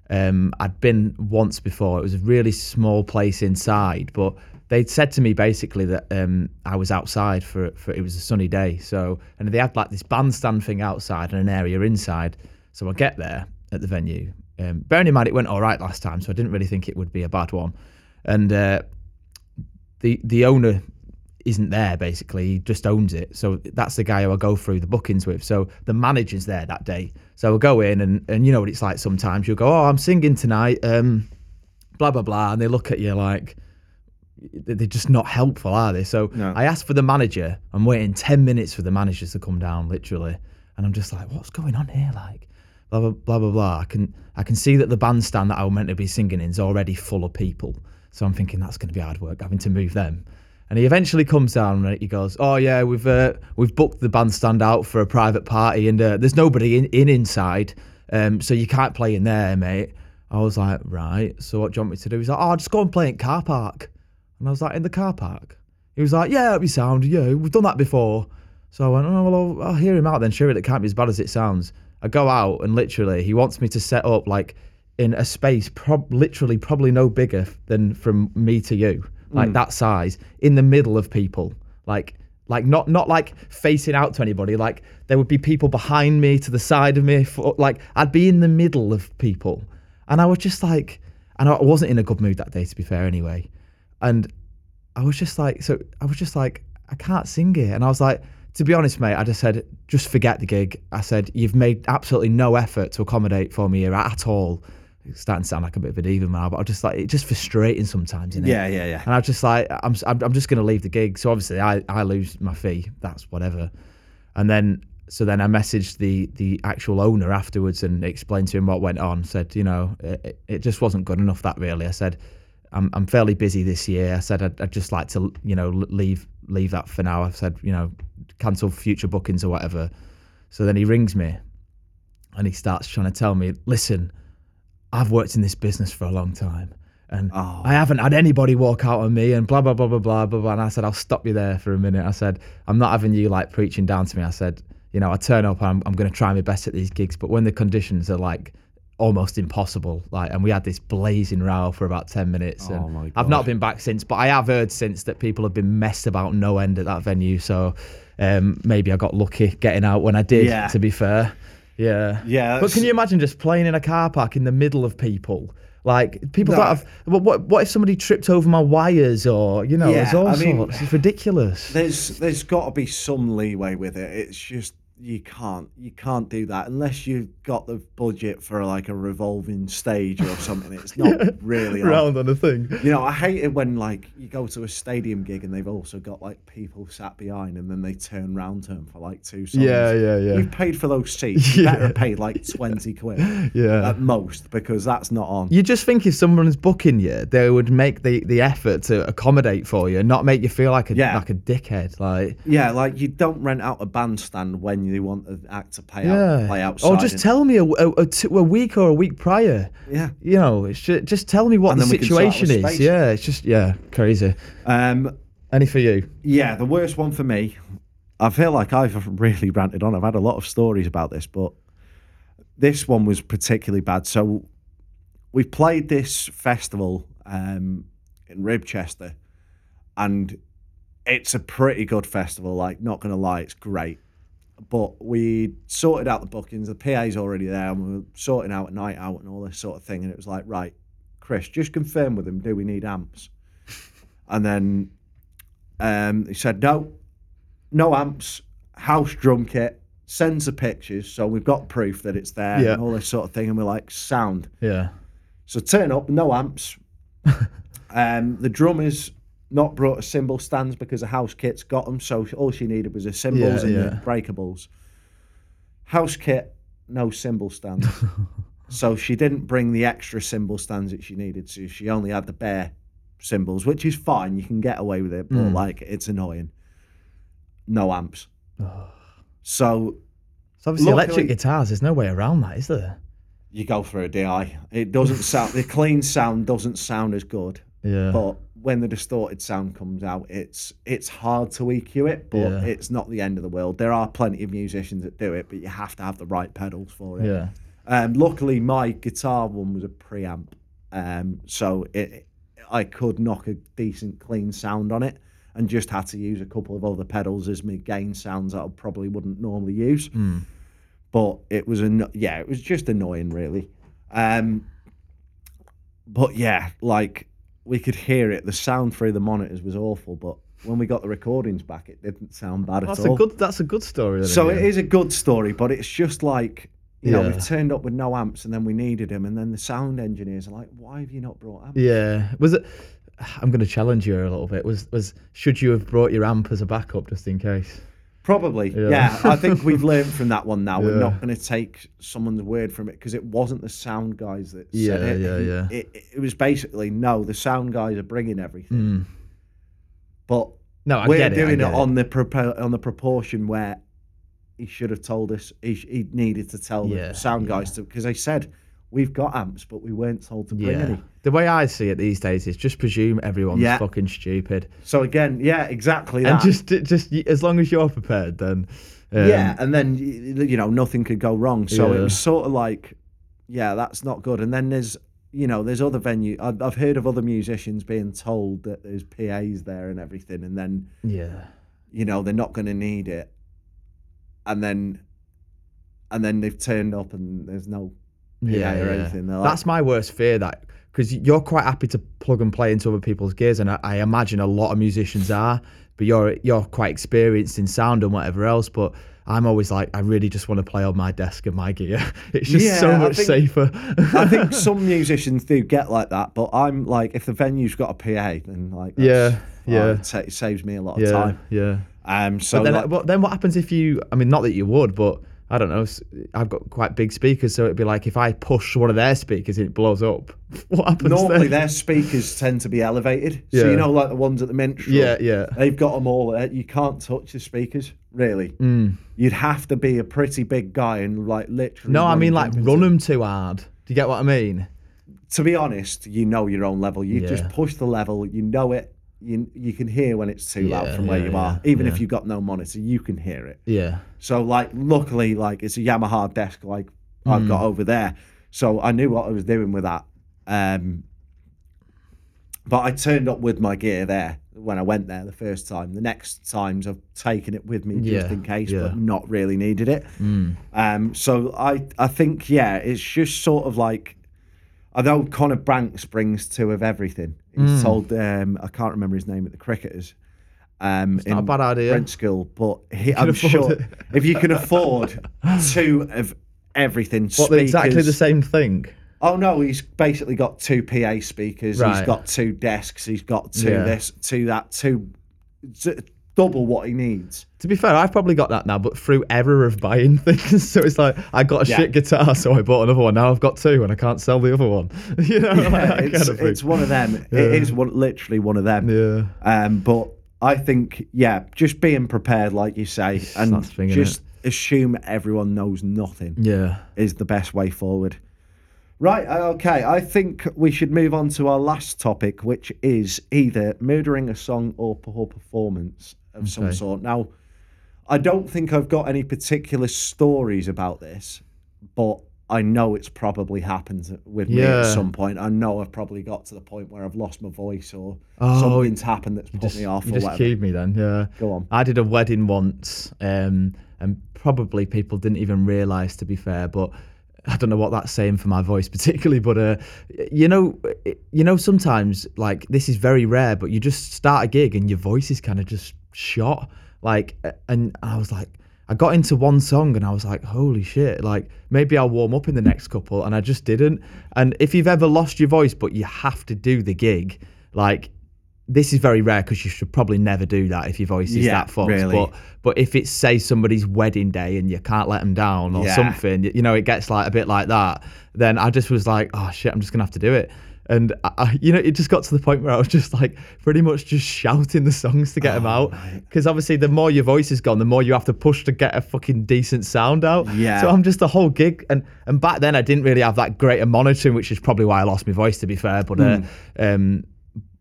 um, I'd been once before. It was a really small place inside, but they'd said to me basically that um, I was outside for, for it was a sunny day. So and they had like this bandstand thing outside and an area inside. So I get there at the venue. Um, bearing in mind it went all right last time, so I didn't really think it would be a bad one. And uh, the the owner isn't there basically. He just owns it. So that's the guy who i go through the bookings with. So the manager's there that day. So i'll go in and and you know what it's like sometimes. You'll go oh i'm singing tonight um blah blah blah. And they look at you like they're just not helpful are they? So No. i asked for the manager. I'm waiting 10 minutes for the managers to come down literally. And i'm just like what's going on here? Like blah blah blah blah blah i can i can see that the bandstand that i was meant to be singing in is already full of people so i'm thinking that's going to be hard work having to move them and he eventually comes down and he goes, "Oh yeah, we've uh, we've booked the bandstand out for a private party, and uh, there's nobody in, in inside, um, so you can't play in there, mate." I was like, "Right, so what do you want me to do?" He's like, "Oh, just go and play in car park," and I was like, "In the car park?" He was like, "Yeah, it'll be sound. Yeah, we've done that before." So I went, oh, well, I'll, I'll hear him out then. Surely it can't be as bad as it sounds. I go out and literally he wants me to set up like in a space, prob- literally probably no bigger than from me to you, like hmm. that size, in the middle of people, like. Like not not like facing out to anybody. Like there would be people behind me, to the side of me. For, like I'd be in the middle of people, and I was just like, and I wasn't in a good mood that day, to be fair, anyway. And I was just like, so I was just like, I can't sing it. And I was like, to be honest, mate, I just said, just forget the gig. I said, you've made absolutely no effort to accommodate for me here at all. It's starting to sound like a bit of a diva now, but I just like, it's just frustrating sometimes, innit? Yeah, yeah, yeah. And I was just like, I'm, I'm, I'm just going to leave the gig. So obviously I, I lose my fee. That's whatever. And then, so then I messaged the, the actual owner afterwards and explained to him what went on. Said, you know, it, it just wasn't good enough that really. I said, I'm, I'm fairly busy this year. I said, I'd, I'd just like to, you know, leave, leave that for now. I've said, you know, cancel future bookings or whatever. So then he rings me and he starts trying to tell me, listen, I've worked in this business for a long time and Oh. I haven't had anybody walk out on me and blah, blah, blah, blah, blah, blah, blah. And I said, I'll stop you there for a minute. I said, I'm not having you like preaching down to me. I said, you know, I turn up, I'm, I'm going to try my best at these gigs, but when the conditions are like almost impossible, like, and we had this blazing row for about 10 minutes. And Oh I've not been back since, but I have heard since that people have been messed about no end at that venue. So um, maybe I got lucky getting out when I did, Yeah. to be fair. Yeah. Yeah, But can you imagine just playing in a car park in the middle of people? Like people No. don't have. What, what what if somebody tripped over my wires or you know? there's all I mean- sorts. It's ridiculous. There's there's got to be some leeway with it. It's just you can't you can't do that unless you've got the budget for like a revolving stage or something. It's not really on. Round on a thing. You know, I hate it when like you go to a stadium gig and they've also got like people sat behind and then they turn round to them for like two songs. Yeah, yeah, yeah. You've paid for those seats. You Yeah. better paid like twenty quid Yeah. at most because that's not on. You just think if someone's booking you, they would make the, the effort to accommodate for you, and not make you feel like a Yeah. like a dickhead. Like Yeah, like you don't rent out a bandstand when you want an act to play out, yeah, play outside. or just tell me a, a, a, two, a week or a week prior. Yeah. You know, it's ju- just tell me what And the then we can sort out situation is. Yeah, it's just yeah, crazy. Um, Any for you? yeah, the worst one for me. I feel like I've really ranted on. I've had a lot of stories about this, but this one was particularly bad. So we played this festival um, in Ribchester, and it's a pretty good festival. Like, not gonna lie, it's great. But we sorted out the bookings. The PA's already there, and we were sorting out a night out and all this sort of thing. And it was like, right, Chris, just confirm with him. Do we need amps? And then um, he said, no, no amps, house drum kit, sends the pictures. So we've got proof that it's there Yeah. and all this sort of thing. And we're like, sound. Yeah. So turn up, no amps. um, the drummers not brought a cymbal stands because the house kit's got them. So all she needed was the cymbals Yeah, and yeah. the breakables. House kit, no cymbal stands. so she didn't bring the extra cymbal stands that she needed. So she only had the bare cymbals, which is fine. You can get away with it, but Mm. like it's annoying. No amps. So So obviously, electric guitars. There's no way around that, is there? you go for a DI. It doesn't sound the clean sound doesn't sound as good. Yeah. But when the distorted sound comes out, it's it's hard to EQ it, but Yeah. it's not the end of the world. There are plenty of musicians that do it, but you have to have the right pedals for it. yeah. Um, luckily, my guitar one was a preamp, um, so it I could knock a decent clean sound on it, and just had to use a couple of other pedals as my gain sounds that I probably wouldn't normally use. But it was an yeah, it was just annoying, really. Um, but yeah, like we could hear it. The sound through the monitors was awful, but when we got the recordings back, it didn't sound bad That's at all. That's a good. That's a good story. Then, So again. it is a good story, but it's just like you know we've turned up with no amps and then we needed them, and then the sound engineers are like, "Why have you not brought amps?" Yeah. Was it? I'm going to challenge you a little bit. Was was should you have brought your amp as a backup just in case? Probably, Yeah. yeah. I think we've learned from that one now. We're not going to take someone's word from it because it wasn't the sound guys that said Yeah, it. yeah, He- yeah. It, it was basically no, the sound guys are bringing everything, but Hmm. No, I we're it. Doing it, get on the propo- on the proportion where he should have told us he, he needed to tell Yeah, the sound guys to because they said we've got amps, but we weren't told to bring Yeah. any. The way I see it these days is just presume everyone's Yeah. fucking stupid, So again, yeah, exactly that. and just just as long as you're prepared, then um, yeah, and then you know nothing could go wrong. So it was sort of like, yeah, that's not good. And then there's you know there's other venue. I've, I've heard of other musicians being told that there's PAs there and everything, and then yeah, you know they're not going to need it, and then and then they've turned up and there's no yeah, or anything. They're like, That's my worst fear. That because you're quite happy to plug and play into other people's gears, and I, I imagine a lot of musicians are. But you're you're quite experienced in sound and whatever else. But I'm always like, I really just want to play on my desk and my gear. It's just Yeah, so I much think- safer. I think some musicians do get like that, but I'm like, if the venue's got a PA, then like, Yeah, that's- yeah. oh, it, sa- it saves me a lot of yeah, time. yeah. Um, so But then, like, but then what happens if you? I mean, not that you would, but I don't know. I've got quite big speakers, so it'd be like if I push one of their speakers and it blows up. What happens normally then? their speakers tend to be elevated. So Yeah. you know, like the ones at the minstrel. Yeah, yeah. They've got them all. there. You can't touch the speakers, really. Mm. You'd have to be a pretty big guy and like literally. No, I mean like run them too hard. Do you get what I mean? To be honest, you know your own level. You just push the level. You know it. You you can hear when it's too loud from where yeah, you are. yeah, Even yeah. if you've got no monitor, you can hear it. Yeah. So like, luckily, like it's a Yamaha desk like I've got Mm. over there. So I knew what I was doing with that. Um, but I turned up with my gear there when I went there the first time. The next times I've taken it with me just Yeah, in case, yeah. but not really needed it. Mm. Um, so I I think yeah, it's just sort of like. I know Connor Branks brings two of everything. He's Mm. told um, I can't remember his name at the cricketers. Um, not a bad idea. French School, but he, I'm sure it. if you can afford two of everything, What? they're exactly the same thing. Oh no, he's basically got two PA speakers. He's got two desks. He's got two Yeah. this, two that, two double what he needs. To be fair, I've probably got that now, but through error of buying things. So it's like I got a Yeah. shit guitar, so I bought another one. Now I've got two, and I can't sell the other one. you know, like it's, kind of it's one of them. Yeah. It is one, literally one of them. Yeah. Um, but I think, yeah, just being prepared, like you say, and That's thing, just assume everyone knows nothing Yeah. is the best way forward. Right, uh, okay. I think we should move on to our last topic, which is either murdering a song or poor performance of some sort. Now, I don't think I've got any particular stories about this, but I know it's probably happened with me Yeah. at some point. I know I've probably got to the point where I've lost my voice or Oh, something's happened that's put Just, me off you just whatever. me then. Yeah. Go on. I did a wedding once, um, and probably people didn't even realise, to be fair, but I don't know what that's saying for my voice particularly, but uh, you know, you know, sometimes like this is very rare, but you just start a gig and your voice is kind of just shot. Like, and I was like, I got into one song and I was like, holy shit, like maybe I'll warm up in the next couple, and I just didn't. And if you've ever lost your voice, but you have to do the gig, like this is very rare because you should probably never do that if your voice is Yeah, that fucked. really. But but if it's say somebody's wedding day and you can't let them down or Yeah. something, you know, it gets like a bit like that. Then I just was like, oh shit, I'm just gonna have to do it. And I, I, you know, it just got to the point where I was just like, pretty much just shouting the songs to get them Oh, out. Because obviously, the more your voice is gone, the more you have to push to get a fucking decent sound out. Yeah. So I'm just the whole gig, and and back then I didn't really have that great a monitoring, which is probably why I lost my voice, to be fair. But uh, Hmm. um,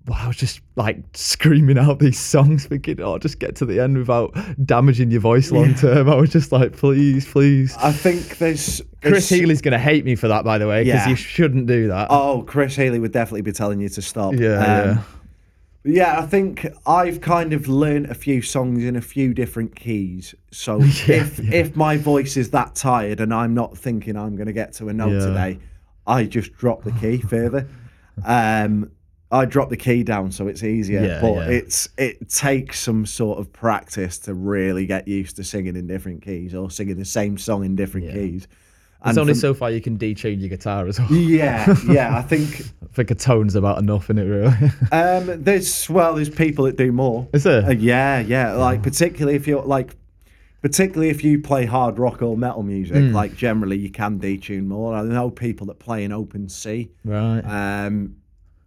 well, I was just like screaming out these songs, thinking, "Oh, just get to the end without damaging your voice long term." I was just like, "Please, please." I think there's, Chris Healy's gonna hate me for that, by the way, because Yeah. you shouldn't do that. Oh, Chris Haley would definitely be telling you to stop. yeah, Um, yeah. Yeah, I think I've kind of learned a few songs in a few different keys. So if if my voice is that tired and I'm not thinking I'm going to get to a note Yeah. today, I just drop the key further. Um, I drop the key down so it's easier, Yeah, but yeah. it's it takes some sort of practice to really get used to singing in different keys or singing the same song in different Yeah. keys. And only from- so far you can detune your guitar as well. yeah, yeah. I think I think a tone's about enough in it, really. Um, there's well, there's people that do more. Is there? Uh, yeah, yeah. Like particularly if you're like, particularly if you play hard rock or metal music, Hmm. like generally you can detune more. I know people that play in open C. right. Um,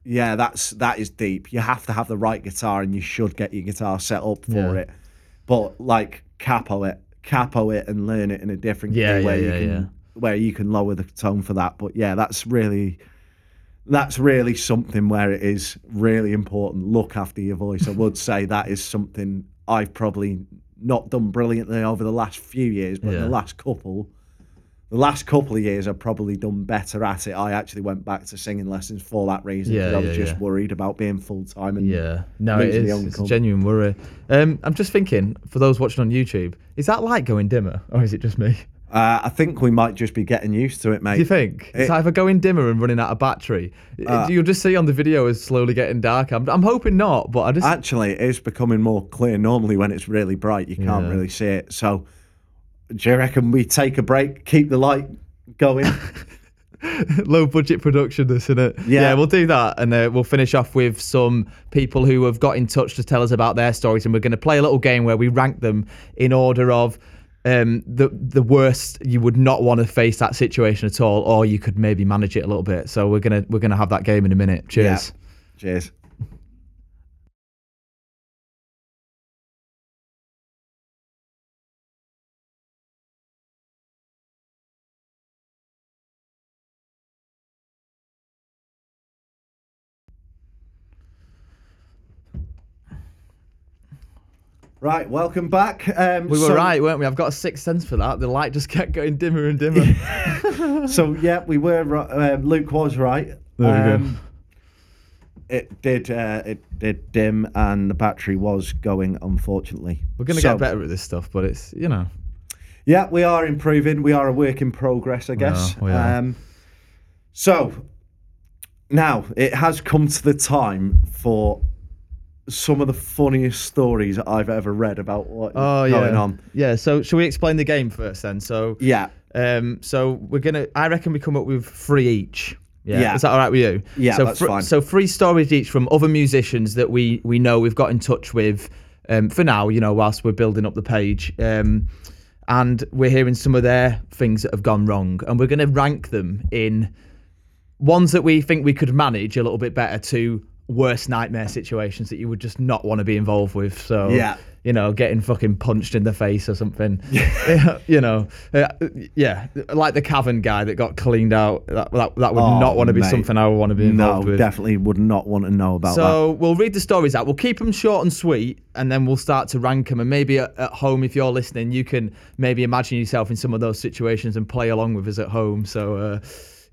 yeah, that's that is deep. You have to have the right guitar, and you should get your guitar set up for Yeah. it. But like capo it, capo it, and learn it in a different Yeah, key where yeah, you can where you can lower the tone for that. But yeah, that's really that's really something where it is really important. Look after your voice. I would say that is something I've probably not done brilliantly over the last few years, but the last couple, the last couple of years, I've probably done better at it. I actually went back to singing lessons for that reason. 'cause Yeah, I was yeah, just yeah. worried about being full time. And Yeah, no, it is. It's a genuine worry. Um, I'm just thinking, for those watching on YouTube, is that light going dimmer, or is it just me? Uh, I think we might just be getting used to it, mate. Do you think it's It- either going dimmer and running out of battery? Uh, You'll just see on the video it's slowly getting dark. I'm, I'm hoping not, but I just Actually, it is becoming more clear. Normally, when it's really bright, you can't really see it. So, do you reckon we take a break, keep the light going? low budget production, this isn't it? Yeah. we'll do that, and uh, we'll finish off with some people who have got in touch to tell us about their stories, and we're going to play a little game where we rank them in order of. Um, the the worst you would not want to face that situation at all, or you could maybe manage it a little bit. So we're gonna we're gonna have that game in a minute. Cheers. Cheers. Right, welcome back. Um, We were so- right, weren't we? I've got a sixth sense for that. The light just kept going dimmer and dimmer. So yeah, we were. Um, Luke was right. There we go. Um, It did. Uh, it did dim, and the battery was going. Unfortunately, We're gonna So- get better at this stuff, but it's you know. Yeah, we are improving. We are a work in progress, I guess. we are. Um, so now it has come to the time for some of the funniest stories I've ever read about what's Oh yeah. going on. Yeah. So shall we explain the game first then? So Yeah, um, so we're gonna. I reckon we come up with three each. Yeah. Yeah. Is that all right with you? Yeah, so that's fr- fine. So three stories each from other musicians that we we know we've got in touch with. Um, for now, you know, whilst we're building up the page. Um, and we're hearing some of their things that have gone wrong, and we're going to rank them in ones that we think we could manage a little bit better to worst nightmare situations that you would just not want to be involved with. So Yeah. you know, getting fucking punched in the face or something. you know, uh, yeah, like the cavern guy that got cleaned out. That that, that would Oh, not want to be mate. something I would want to be no, involved with. definitely would not want to know about that. So we'll read the stories out. We'll keep them short and sweet, and then we'll start to rank them. And maybe at, at home, if you're listening, you can maybe imagine yourself in some of those situations and play along with us at home. So, uh,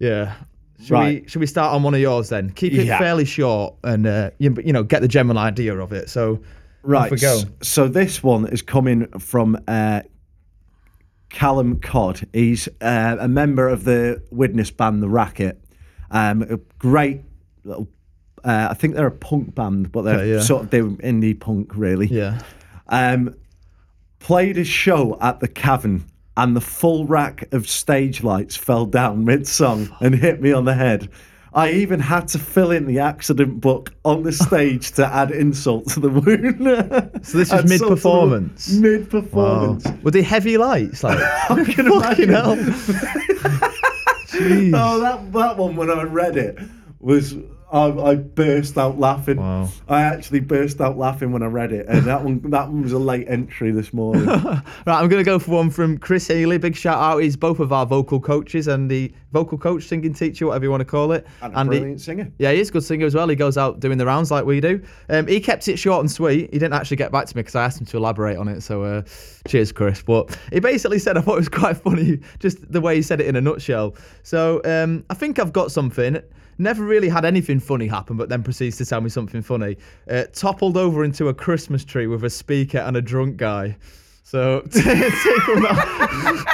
yeah. Should Right. we should we start on one of yours then? Keep it Yeah. fairly short and uh, you, you know get the general idea of it. So Right. off we go. So this one is coming from uh, Callum Codd. He's uh, a member of the Widnes band The Racket. Um, a great little. Uh, I think they're a punk band, but they're Okay, yeah. sort of they're indie punk, really. Yeah. Um, played a show at the Cavern, and the full rack of stage lights fell down mid song and hit me on the head. I even had to fill in the accident book on the stage to add insult to the wound. So this was mid-performance? Mid Wow. performance. Were they heavy lights? Like I can fucking imagine. hell. Jeez. Oh, that that one when I read it was I, I burst out laughing. Wow. I actually burst out laughing when I read it, and that one that one was a late entry this morning. Right, I'm going to go for one from Chris Haley. Big shout out. He's both of our vocal coaches and the vocal coach, singing teacher, whatever you want to call it. and a he- brilliant singer. yeah, he is a good singer as well. He goes out doing the rounds like we do. Um, he kept it short and sweet. He didn't actually get back to me because I asked him to elaborate on it. So uh, cheers, Chris. But he basically said I thought it was quite funny, just the way he said it in a nutshell. So um, I think I've got something. Never really had anything funny happen, but then proceeds to tell me something funny. Uh, toppled over into a Christmas tree with a speaker and a drunk guy. So take from that.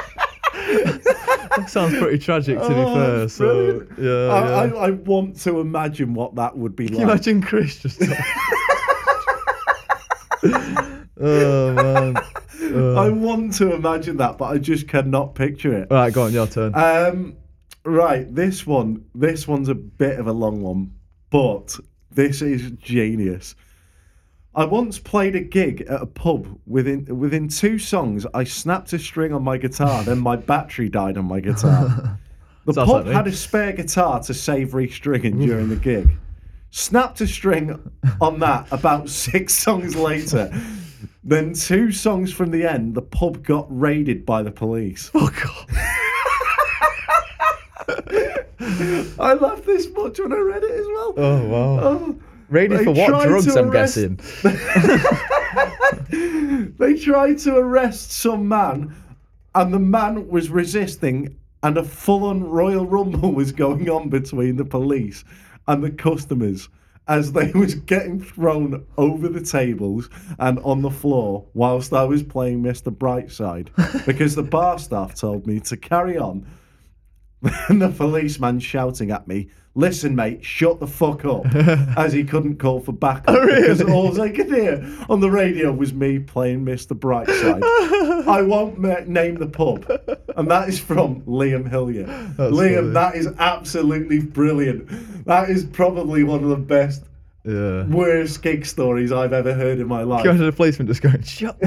that sounds pretty tragic to be Oh, fair. So yeah, I, yeah. I, I want to imagine what that would be Can you like. imagine Chris just. oh man. I want to imagine that, but I just cannot picture it. All right, go on, your turn. Um, right, this one, this one's a bit of a long one, but this is genius. I once played a gig at a pub. Within within two songs, I snapped a string on my guitar. then my battery died on my guitar. The Sounds pub like had a spare guitar to save restringing during the gig. Snapped a string on that about six songs later. Then two songs from the end, the pub got raided by the police. Oh, Fuck off. I laughed this much when I read it as well. Oh wow. Oh, Ready for what drugs? I'm arrest- guessing. They tried to arrest some man, and the man was resisting, and a full-on Royal Rumble was going on between the police and the customers as they was getting thrown over the tables and on the floor whilst I was playing Mr. Brightside because the bar staff told me to carry on and the policeman shouting at me, "Listen, mate, shut the fuck up," as he couldn't call for backup oh, because all I could hear on the radio was me playing Mr. Brightside. I won't ma- name the pub, and that is from Liam Hillier. Liam, funny. that is absolutely brilliant. That is probably one of the best, Yeah. worst gig stories I've ever heard in my life. Go to the policeman just going, shut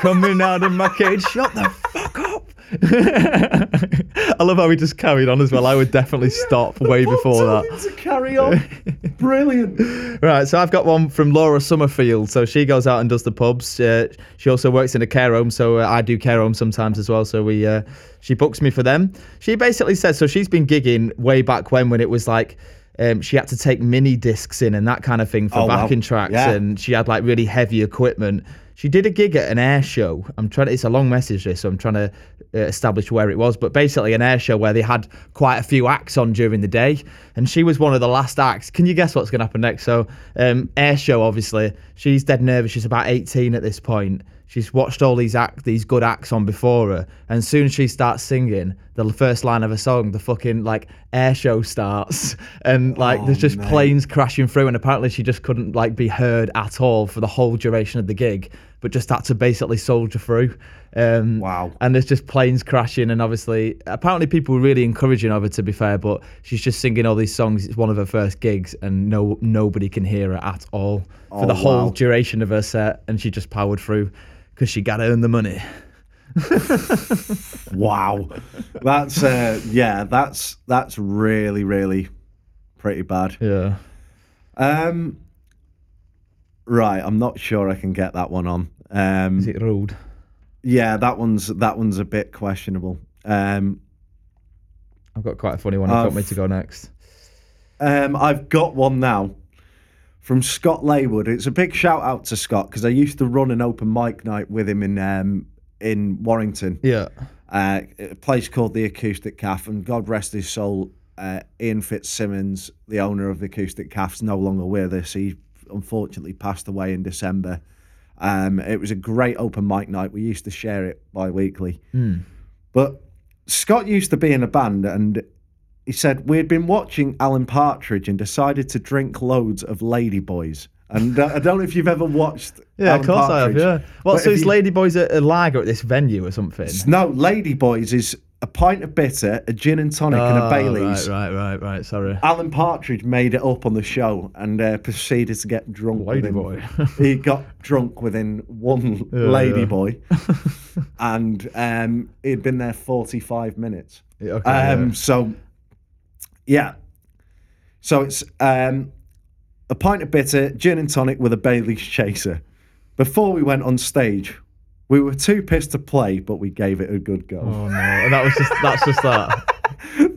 coming out of my cage, shut the fuck up. I love how he just carried on as well. I would definitely stop way before that. to carry on. Brilliant. Right, so I've got one from Laura Summerfield. So she goes out and does the pubs. Uh, she also works in a care home, so uh, I do care home sometimes as well. So we, uh, she books me for them. She basically says so. She's been gigging way back when, when it was like. Um, she had to take mini discs in and that kind of thing for Oh, wow. backing tracks, Yeah. and she had like really heavy equipment. She did a gig at an air show. I'm trying. To, it's a long message, this, so I'm trying to uh, establish where it was. But basically, an air show where they had quite a few acts on during the day, and she was one of the last acts. Can you guess what's going to happen next? So, um, air show, obviously, she's dead nervous. She's about 18 at this point. She's watched all these act, these good acts on before her, and soon as she starts singing the first line of a song, the fucking like air show starts, and like there's just mate. planes crashing through, and apparently she just couldn't like be heard at all for the whole duration of the gig, but just had to basically soldier through. Um, Wow. And there's just planes crashing, and obviously, apparently people were really encouraging of her. To be fair, but she's just singing all these songs. It's one of her first gigs, and no nobody can hear her at all for Oh, the whole duration of her set, and she just powered through because she got to earn the money. Wow, that's uh, yeah, that's that's really really pretty bad. Yeah. Um, right, I'm not sure I can get that one on. Um, Is it rude? yeah, that one's that one's a bit questionable. Um, I've got quite a funny one. You want me I've- to go next. um, I've got one now from Scott Laywood. It's a big shout out to Scott because I used to run an open mic night with him in um, in Warrington. Yeah. uh, a place called the Acoustic Calf, and God rest his soul, uh, Ian Fitzsimmons, the owner of the Acoustic Calf's no longer with us. He unfortunately passed away in December. Um, it was a great open mic night. We used to share it bi-weekly. But Scott used to be in a band, and he said we'd been watching Alan Partridge and decided to drink loads of Ladyboys. And uh, I don't know if you've ever watched. Yeah, Alan of course I have. Yeah. What? but So is you- Ladyboys at a lager at this venue or something? No, Ladyboys is a pint of bitter, a gin and tonic, and a Oh, Bailey's. Right, right, right, right. Sorry. Alan Partridge made it up on the show and uh, proceeded to get drunk. within- Ladyboy. he got drunk within one ladyboy, and um, he'd been there forty-five minutes. Yeah, okay, um, yeah. So, yeah. So it's um, a pint of bitter, gin and tonic with a Bailey's chaser. Before we went on stage, we were too pissed to play, but we gave it a good go. Oh no, and that was just that's just that.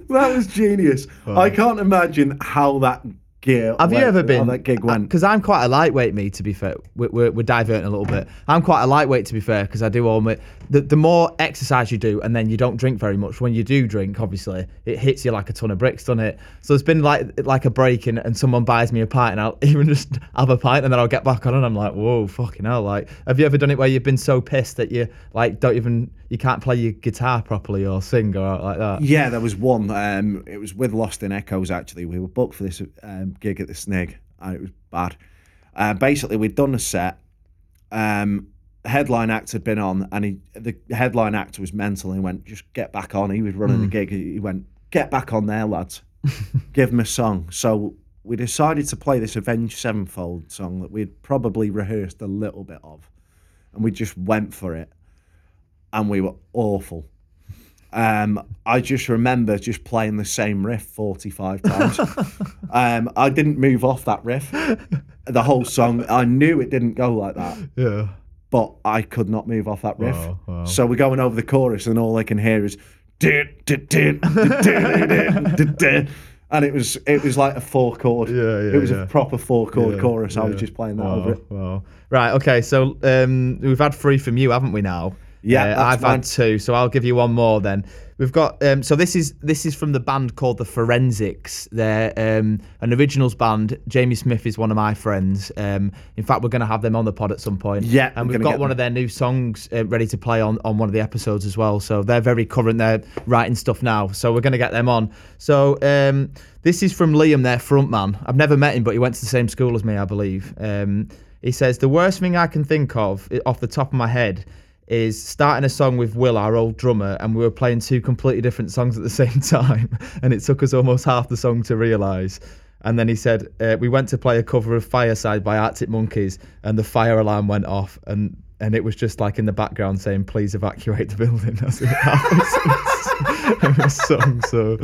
That was genius. I can't imagine how that gear. Have you ever been? that gig went? Because uh, I'm quite a lightweight, me. To be fair, we're, we're, we're diverting a little bit. I'm quite a lightweight, to be fair, because I do all my. The, the more exercise you do, and then you don't drink very much. When you do drink, obviously, it hits you like a ton of bricks, doesn't it? So it's been like like a break, and, and someone buys me a pint, and I'll even just have a pint, and then I'll get back on, and I'm like, whoa, fucking hell! Like, have you ever done it where you've been so pissed that you like don't even you can't play your guitar properly or sing or like that? Yeah, there was one. Um, it was with Lost in Echoes. Actually, we were booked for this um, gig at the Snig, and it was bad. Uh, basically, we'd done a set. Um, headline act had been on, and he, the headline act was mental. And he went, "Just get back on." He was running the gig. He went, "Get back on there, lads. Give him a song." So we decided to play this Avenged Sevenfold song that we'd probably rehearsed a little bit of, and we just went for it, and we were awful. Um, I just remember just playing the same riff 45 times. um, I didn't move off that riff the whole song. I knew it didn't go like that, Yeah. but I could not move off that riff. Wow, wow. So we're going over the chorus, and all I can hear is. and it was it was like a four chord. Yeah, yeah, It was yeah. a proper four chord Yeah, chorus. I was just playing that Wow, over it. wow. Right. Okay. So um, we've had three from you, haven't we? Now. Yeah, Uh, I've mine. had two, so I'll give you one more then. We've got um, so this is this is from the band called the Forensics. They're um, an originals band. Jamie Smith is one of my friends. Um, in fact, we're going to have them on the pod at some point. Yeah, and we've got one them. of their new songs uh, ready to play on on one of the episodes as well. So they're very current. They're writing stuff now, so we're going to get them on. So um, this is from Liam, their frontman. I've never met him, but he went to the same school as me, I believe. Um, he says the worst thing I can think of off the top of my head is starting a song with Will, our old drummer, and we were playing two completely different songs at the same time, and it took us almost half the song to realise. And then he said uh, we went to play a cover of Fireside by Arctic Monkeys, and the fire alarm went off, and and it was just like in the background saying, "Please evacuate the building." That's it. in the song. So,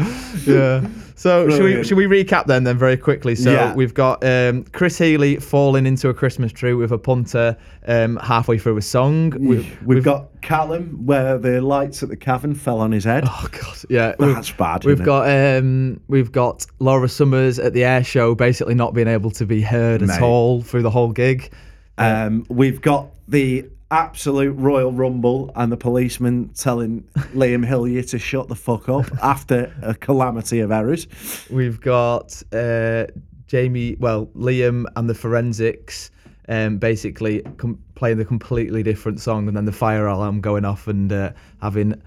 yeah. So should we should we recap then then very quickly? So Yeah. we've got um, Chris Healy falling into a Christmas tree with a punter um, halfway through a song. We've, We've got Callum, where the lights at the cavern fell on his head. Oh god, yeah, we've- That's bad, We've isn't it? got um, we've got Laura Summers at the air show, basically not being able to be heard Mate. at all through the whole gig. Um, we've got the absolute Royal Rumble and the policeman telling Liam Hillier to shut the fuck up after a calamity of errors. We've got uh, Jamie, well, Liam and the Forensics, um, basically com- playing the completely different song, and then the fire alarm going off and uh, having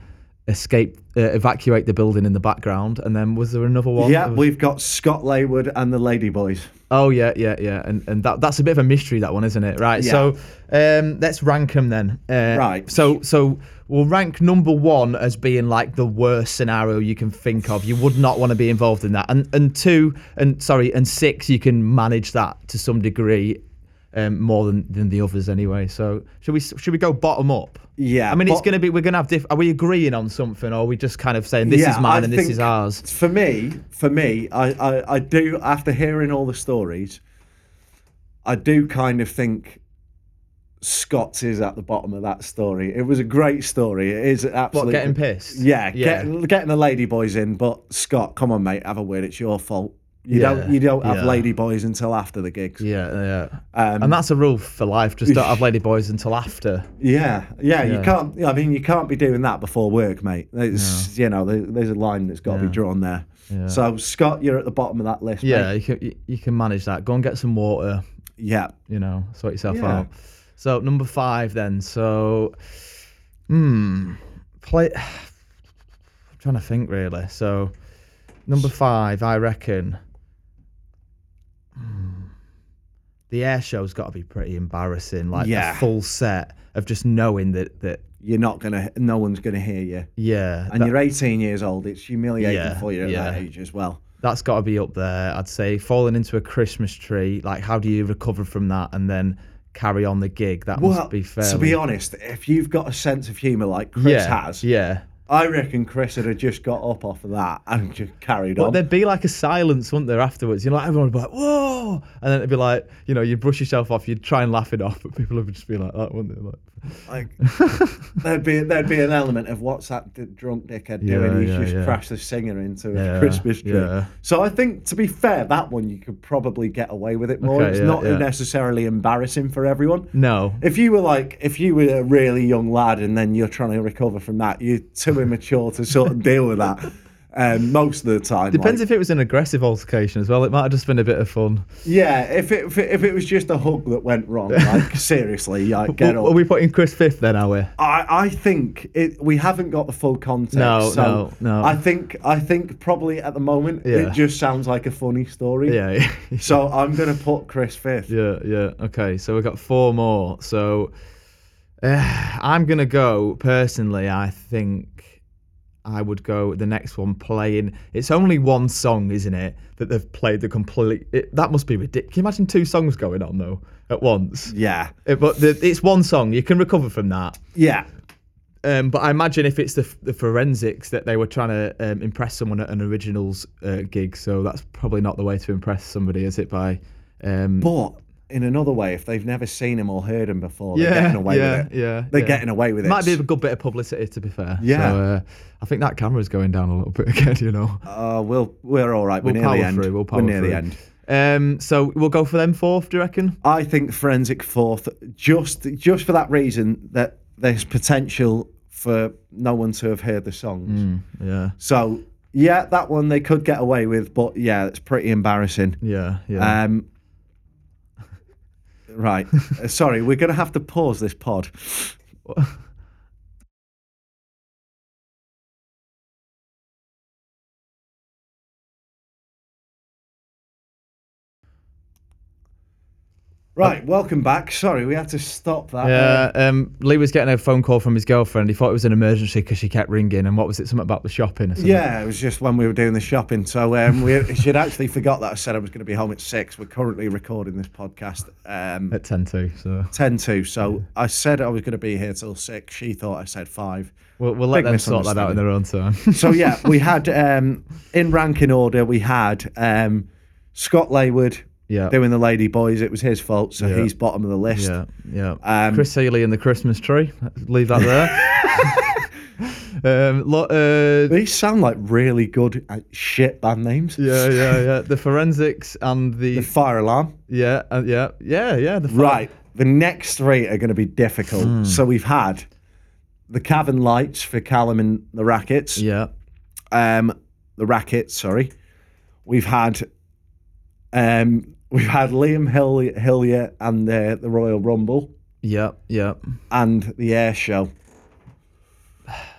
escape, uh, evacuate the building in the background. And then was there another one? Yeah, was- we've got Scott Laywood and the Ladyboys. Oh yeah, yeah, yeah, and and that that's a bit of a mystery that one, isn't it? Right. Yeah. So um, let's rank them then. Uh, Right. So so we'll rank number one as being like the worst scenario you can think of. You would not want to be involved in that. And and two and sorry and six you can manage that to some degree. Um, more than, than the others anyway. So should we should we go bottom up? Yeah, I mean, it's going to be we're going to have diff. Are we agreeing on something, or are we just kind of saying this Yeah, is mine I and this is ours? For me, for me, I, I, I do after hearing all the stories, I do kind of think Scott's is at the bottom of that story. It was a great story. It is What absolutely getting pissed? Yeah, Yeah. Getting, getting the lady boys in, but Scott, come on, mate, have a word. It's your fault. You Yeah, don't you don't have yeah. ladyboys until after the gigs. Yeah, yeah. Um, and that's a rule for life. Just don't have ladyboys until after. Yeah, yeah, Yeah. you can't. I mean, you can't be doing that before work, mate. It's, You know, there, there's a line that's got to be drawn there. Yeah. So Scott, you're at the bottom of that list. Yeah, mate. you can you- you can manage that. Go and get some water. yeah. You know, sort yourself out. So number five then. So, hmm, play. I'm trying to think really. So, number five, I reckon. hmm, The air show's got to be pretty embarrassing. Like Yeah. a full set of just knowing that that You're not gonna. No one's gonna hear you. yeah, And that- you're 18 years old. It's humiliating Yeah, for you at that age as well. that's got to be up there. I'd say falling into a Christmas tree. Like, how do you recover from that and then carry on the gig? That Well, must be fair. to be honest, if you've got a sense of humour like Chris yeah, has, yeah. I reckon Chris would have just got up off of that and just carried But on. there'd be like a silence, wouldn't there, afterwards? You know, like everyone would be like, whoa! And then it'd be like, you know, you'd brush yourself off, you'd try and laugh it off, but people would just be like that, wouldn't they? Like, Like there'd be there'd be an element of what's that d- drunk dickhead Yeah, doing? He's yeah, just yeah. crashed the singer into a Christmas tree. So I think, to be fair, that one you could probably get away with it more. Okay, it's not necessarily embarrassing for everyone. no. If you were like, if you were a really young lad and then you're trying to recover from that, you're too immature to sort of deal with that. Um, most of the time, Depends like- if it was an aggressive altercation as well. It might have just been a bit of fun. yeah, if it, if it if it was just a hug that went wrong, like seriously, like get Are up. we putting Chris fifth then, are we? I, I think it, we haven't got the full context. No, so no, no. I think I think probably at the moment Yeah. it just sounds like a funny story. Yeah. So I'm gonna put Chris fifth. Yeah, yeah. Okay, so we've got four more. So uh, I'm gonna go personally. I think I would go the next one playing. It's only one song, isn't it? That they've played the complete. It, that must be ridiculous. Can you imagine two songs going on though at once? Yeah, Uh, but the, it's one song. You can recover from that. yeah, Um, but I imagine if it's the, the forensics that they were trying to um, impress someone at an originals uh, gig, so that's probably not the way to impress somebody, is it? By um, but in another way, if they've never seen him or heard him before, they're Yeah, getting away yeah, with it. yeah, They're yeah. getting away with it. Might be a good bit of publicity, to be fair. Yeah. So, uh, I think that camera's going down a little bit again. You know. Uh, we'll, we're all right. We're We'll near the end. through. We'll power we're near through. the end. Um, so we'll go for them fourth. Do you reckon? I think forensic fourth, just just for that reason that there's potential for no one to have heard the songs. Yeah. So yeah, that one they could get away with, but yeah, it's pretty embarrassing. Yeah. Yeah. Um, right, Uh, sorry, we're gonna have to pause this pod. Right, welcome back. Sorry, we had to stop that. Yeah, um, Lee was getting a phone call from his girlfriend. He thought it was an emergency because she kept ringing. And what was it? Something about the shopping or something? Yeah, it was just when we were doing the shopping. So um, we she'd actually forgot that I said I was going to be home at six. We're currently recording this podcast um, At 10 to. So ten to. So I said I was going to be here till six. She thought I said five. we'll, we'll let them sort that out in their own time. So yeah, we had um, in ranking order. We had um, Scott Laywood yeah. doing the Lady Boys. It was his fault, so Yeah. he's bottom of the list. Yeah. Yeah. Um, Chris Healy and the Christmas tree. Leave that there. um, lo- uh, These sound like really good uh, shit band names. yeah, yeah, yeah. The forensics and the, The fire alarm. yeah, uh, yeah, yeah, yeah. The Right. The next three are going to be difficult. Hmm. So we've had the Cavern Lights for Callum and the Rackets. Yeah. Um, the Rackets, sorry. We've had um, we've had Liam Hill- Hillier and the, the Royal Rumble Yeah. Yeah. and the Air Show.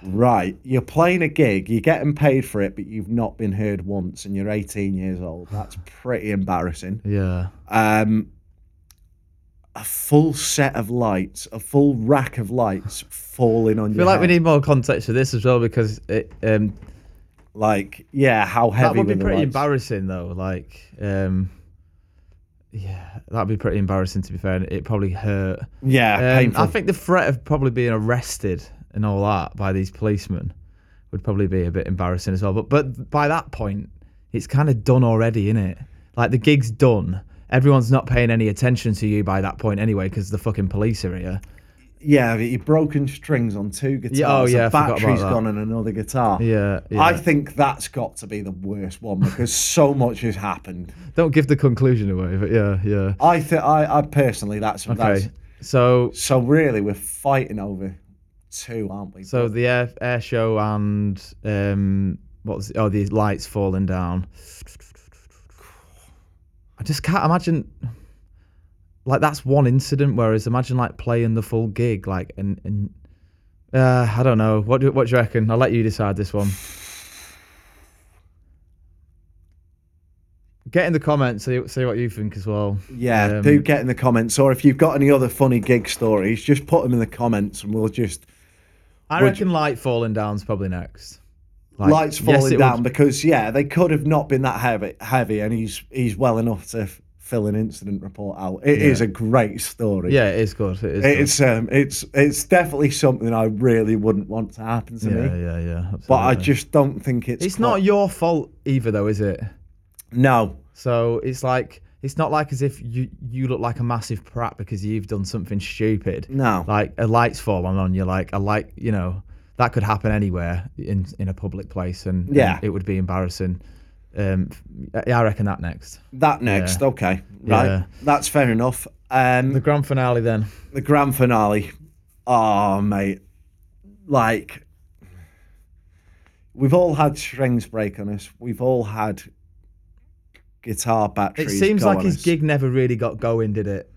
Right, you're playing a gig, you're getting paid for it, but you've not been heard once, and you're 18 years old. That's pretty embarrassing. Yeah. um, a full set of lights, a full rack of lights falling on I your feel like we head. need more context for this as well because it, um, like, yeah, how heavy that would be were the pretty lights? embarrassing though. Like, um, yeah, that'd be pretty embarrassing to be fair. and It probably hurt. Yeah, Um, painful. I think the threat of probably being arrested and all that by these policemen would probably be a bit embarrassing as well. But but by that point, it's kind of done already, isn't it? Like the gig's done. Everyone's not paying any attention to you by that point anyway, because the fucking police are here. Yeah, you've broken strings on two guitars. Yeah, oh, yeah, I forgot about battery's gone on another guitar. Yeah, yeah. I think that's got to be the worst one because so much has happened. Don't give the conclusion away, but yeah, yeah. I think I, I personally that's Okay, that's so so really we're fighting over two, aren't we? so the air, air show and um, what was oh the lights falling down. I just can't imagine. Like that's one incident, whereas imagine like playing the full gig, like and and uh, I don't know. What do what do you reckon? I'll let you decide this one. Get in the comments, see, see what you think as well. Yeah, Um, do get in the comments, or if you've got any other funny gig stories, just put them in the comments, and we'll just I reckon light falling down's probably next. Like, lights falling it down would- because yeah, they could have not been that heavy, heavy, and he's he's well enough to fill an incident report out. It is Yeah. a great story. Yeah, it is good. It is. good. it's um, it's it's definitely something I really wouldn't want to happen to yeah, me, yeah, yeah. Yeah. But I just don't think it's. It's quite- not your fault either, though, is it? No, So it's like it's not like as if you you look like a massive prat because you've done something stupid. no. Like a light's falling on you, like a light, you know, that could happen anywhere in in a public place, and, and Yeah. it would be embarrassing. Um, yeah, I reckon that next. That next, Yeah. okay, right, Yeah. that's fair enough. Um, The grand finale then. the grand finale. Oh, mate. Like, we've all had strings break on us. We've all had guitar batteries. It seems like his us. gig never really got going, did it?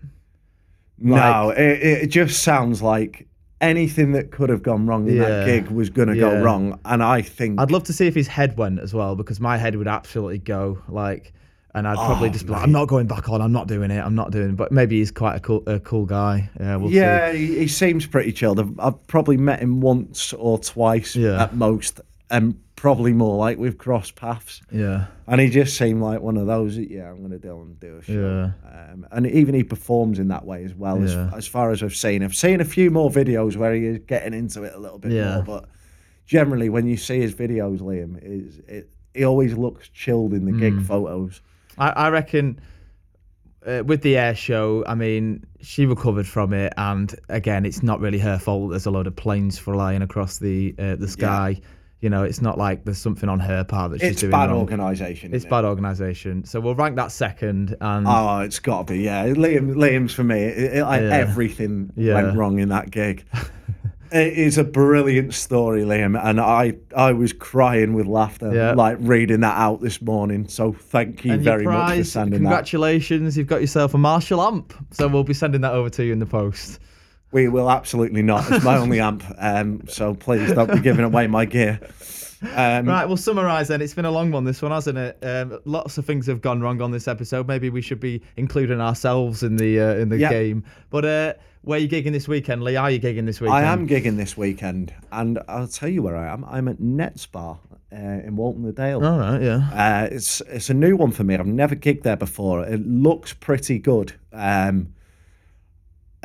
No, it, it just sounds like anything that could have gone wrong in Yeah. that gig was going to go Yeah. wrong. And I think. I'd love to see if his head went as well because my head would absolutely go like, and I'd oh, probably Oh, just be like. I'm not going back on. I'm not doing it. I'm not doing. But maybe he's quite a cool, a cool guy. Yeah, we'll yeah, see. he, he seems pretty chilled. I've, I've probably met him once or twice Yeah. at most, and probably more. Like we've crossed paths. Yeah, And he just seemed like one of those. Yeah, I'm going to do and do a show. Yeah. Um, and even he performs in that way as well. Yeah. As, as far as I've seen, I've seen a few more videos where he is getting into it a little bit Yeah. more. But generally, when you see his videos, Liam, is it he always looks chilled in the Hmm. gig photos. I, I reckon uh, with the air show, I mean, she recovered from it, and again, it's not really her fault. There's a load of planes flying across the uh, the sky. You know, it's not like there's something on her part that she's It's doing bad wrong. organisation. It's it? bad organisation. So we'll rank that second, and Oh, it's got to be yeah. Liam, Liam's for me. It, it- like, Yeah. Everything Yeah. went wrong in that gig. it is a brilliant story, Liam, and I I was crying with laughter, Yeah. like reading that out this morning. So thank you and very much for prize, sending that. congratulations, you've got yourself a Marshall amp. So we'll be sending that over to you in the post. We will absolutely not. It's my only amp, um, so please don't be giving away my gear. Um, Right, we'll summarise then. It's been a long one, this one, hasn't it? Um, lots of things have gone wrong on this episode. Maybe we should be including ourselves in the uh, in the Yeah. game. But uh, where are you gigging this weekend, Lee? Are you gigging this weekend? I am gigging this weekend, and I'll tell you where I am. I'm at Nets Bar uh, in Walton-le-Dale. All right, yeah. Uh, it's it's a new one for me. I've never gigged there before. It looks pretty good. Um,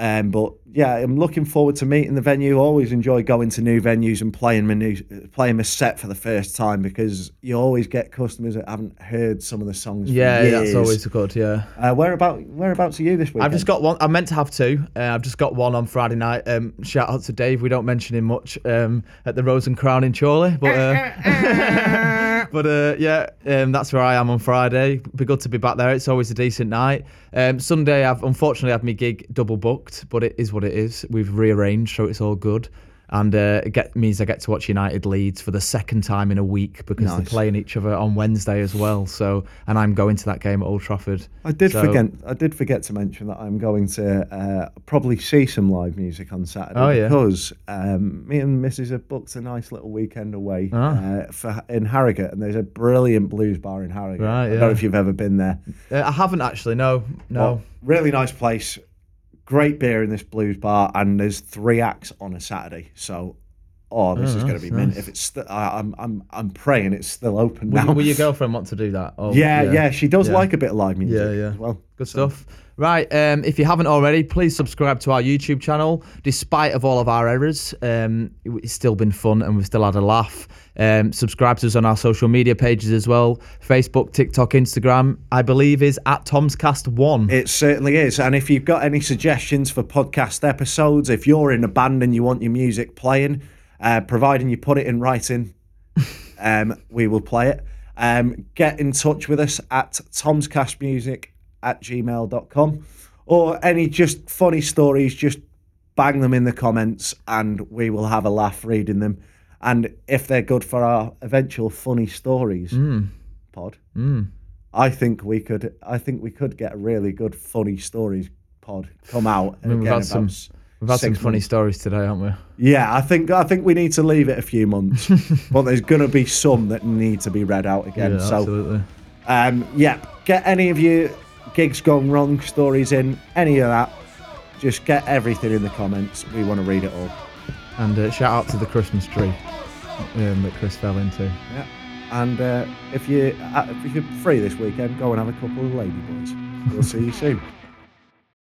um, but yeah, I'm looking forward to meeting the venue. Always enjoy going to new venues and playing my new playing my set for the first time because you always get customers that haven't heard some of the songs. for Yeah, that's years. always good. Yeah. Uh, where about whereabouts are you this week? I've just got one. I meant to have two. Uh, I've just got one on Friday night. Um, shout out to Dave. We don't mention him much um, at the Rose and Crown in Chorley, but uh, but uh, yeah, um, that's where I am on Friday. Be good to be back there. It's always a decent night. Um, Sunday, I've unfortunately had my gig double booked, but it is what it is. We've rearranged, so it's all good. And uh, it get, means I get to watch United Leeds for the second time in a week because they're playing each other on Wednesday as well. So, and I'm going to that game at Old Trafford. I did So- forget. I did forget to mention that I'm going to uh, probably see some live music on Saturday Oh, yeah. because um, me and Mrs. have booked a nice little weekend away Ah. uh, for in Harrogate, and there's a brilliant blues bar in Harrogate. Right, I don't know if you've ever been there. Uh, I haven't actually. No, no. But really nice place. Great beer in this blues bar, and there's three acts on a Saturday. So, oh, this Oh, is going to nice, be mint. If it's, st- I, I'm, I'm, I'm praying it's still open Will, now. will your girlfriend want to do that? Oh, yeah, yeah, she does Yeah. like a bit of live music Yeah, yeah. well. Good stuff. Right, um, if you haven't already, please subscribe to our YouTube channel. Despite of all of our errors, um, it's still been fun and we've still had a laugh. Um, subscribe to us on our social media pages as well: Facebook, TikTok, Instagram. I believe is at Tomscast One. It certainly is. And if you've got any suggestions for podcast episodes, if you're in a band and you want your music playing, uh, providing you put it in writing, um, we will play it. Um, get in touch with us at tomscastmusic at gmail.com or any just funny stories, just bang them in the comments and we will have a laugh reading them. And if they're good for our eventual funny stories pod, I think we could. I think we could get a really good funny stories pod come out. I mean, we've again had some, we've had some funny months. stories today, haven't we? Yeah, I think I think we need to leave it a few months, but there's going to be some that need to be read out again. Yeah, so, absolutely. um, yeah, get any of your gigs gone wrong stories in, any of that. Just get everything in the comments. We want to read it all. And uh, shout out to the Christmas tree um, that Chris fell into. Yeah. And uh, if you uh, if you're free this weekend, go and have a couple of ladyboys. We'll see you soon.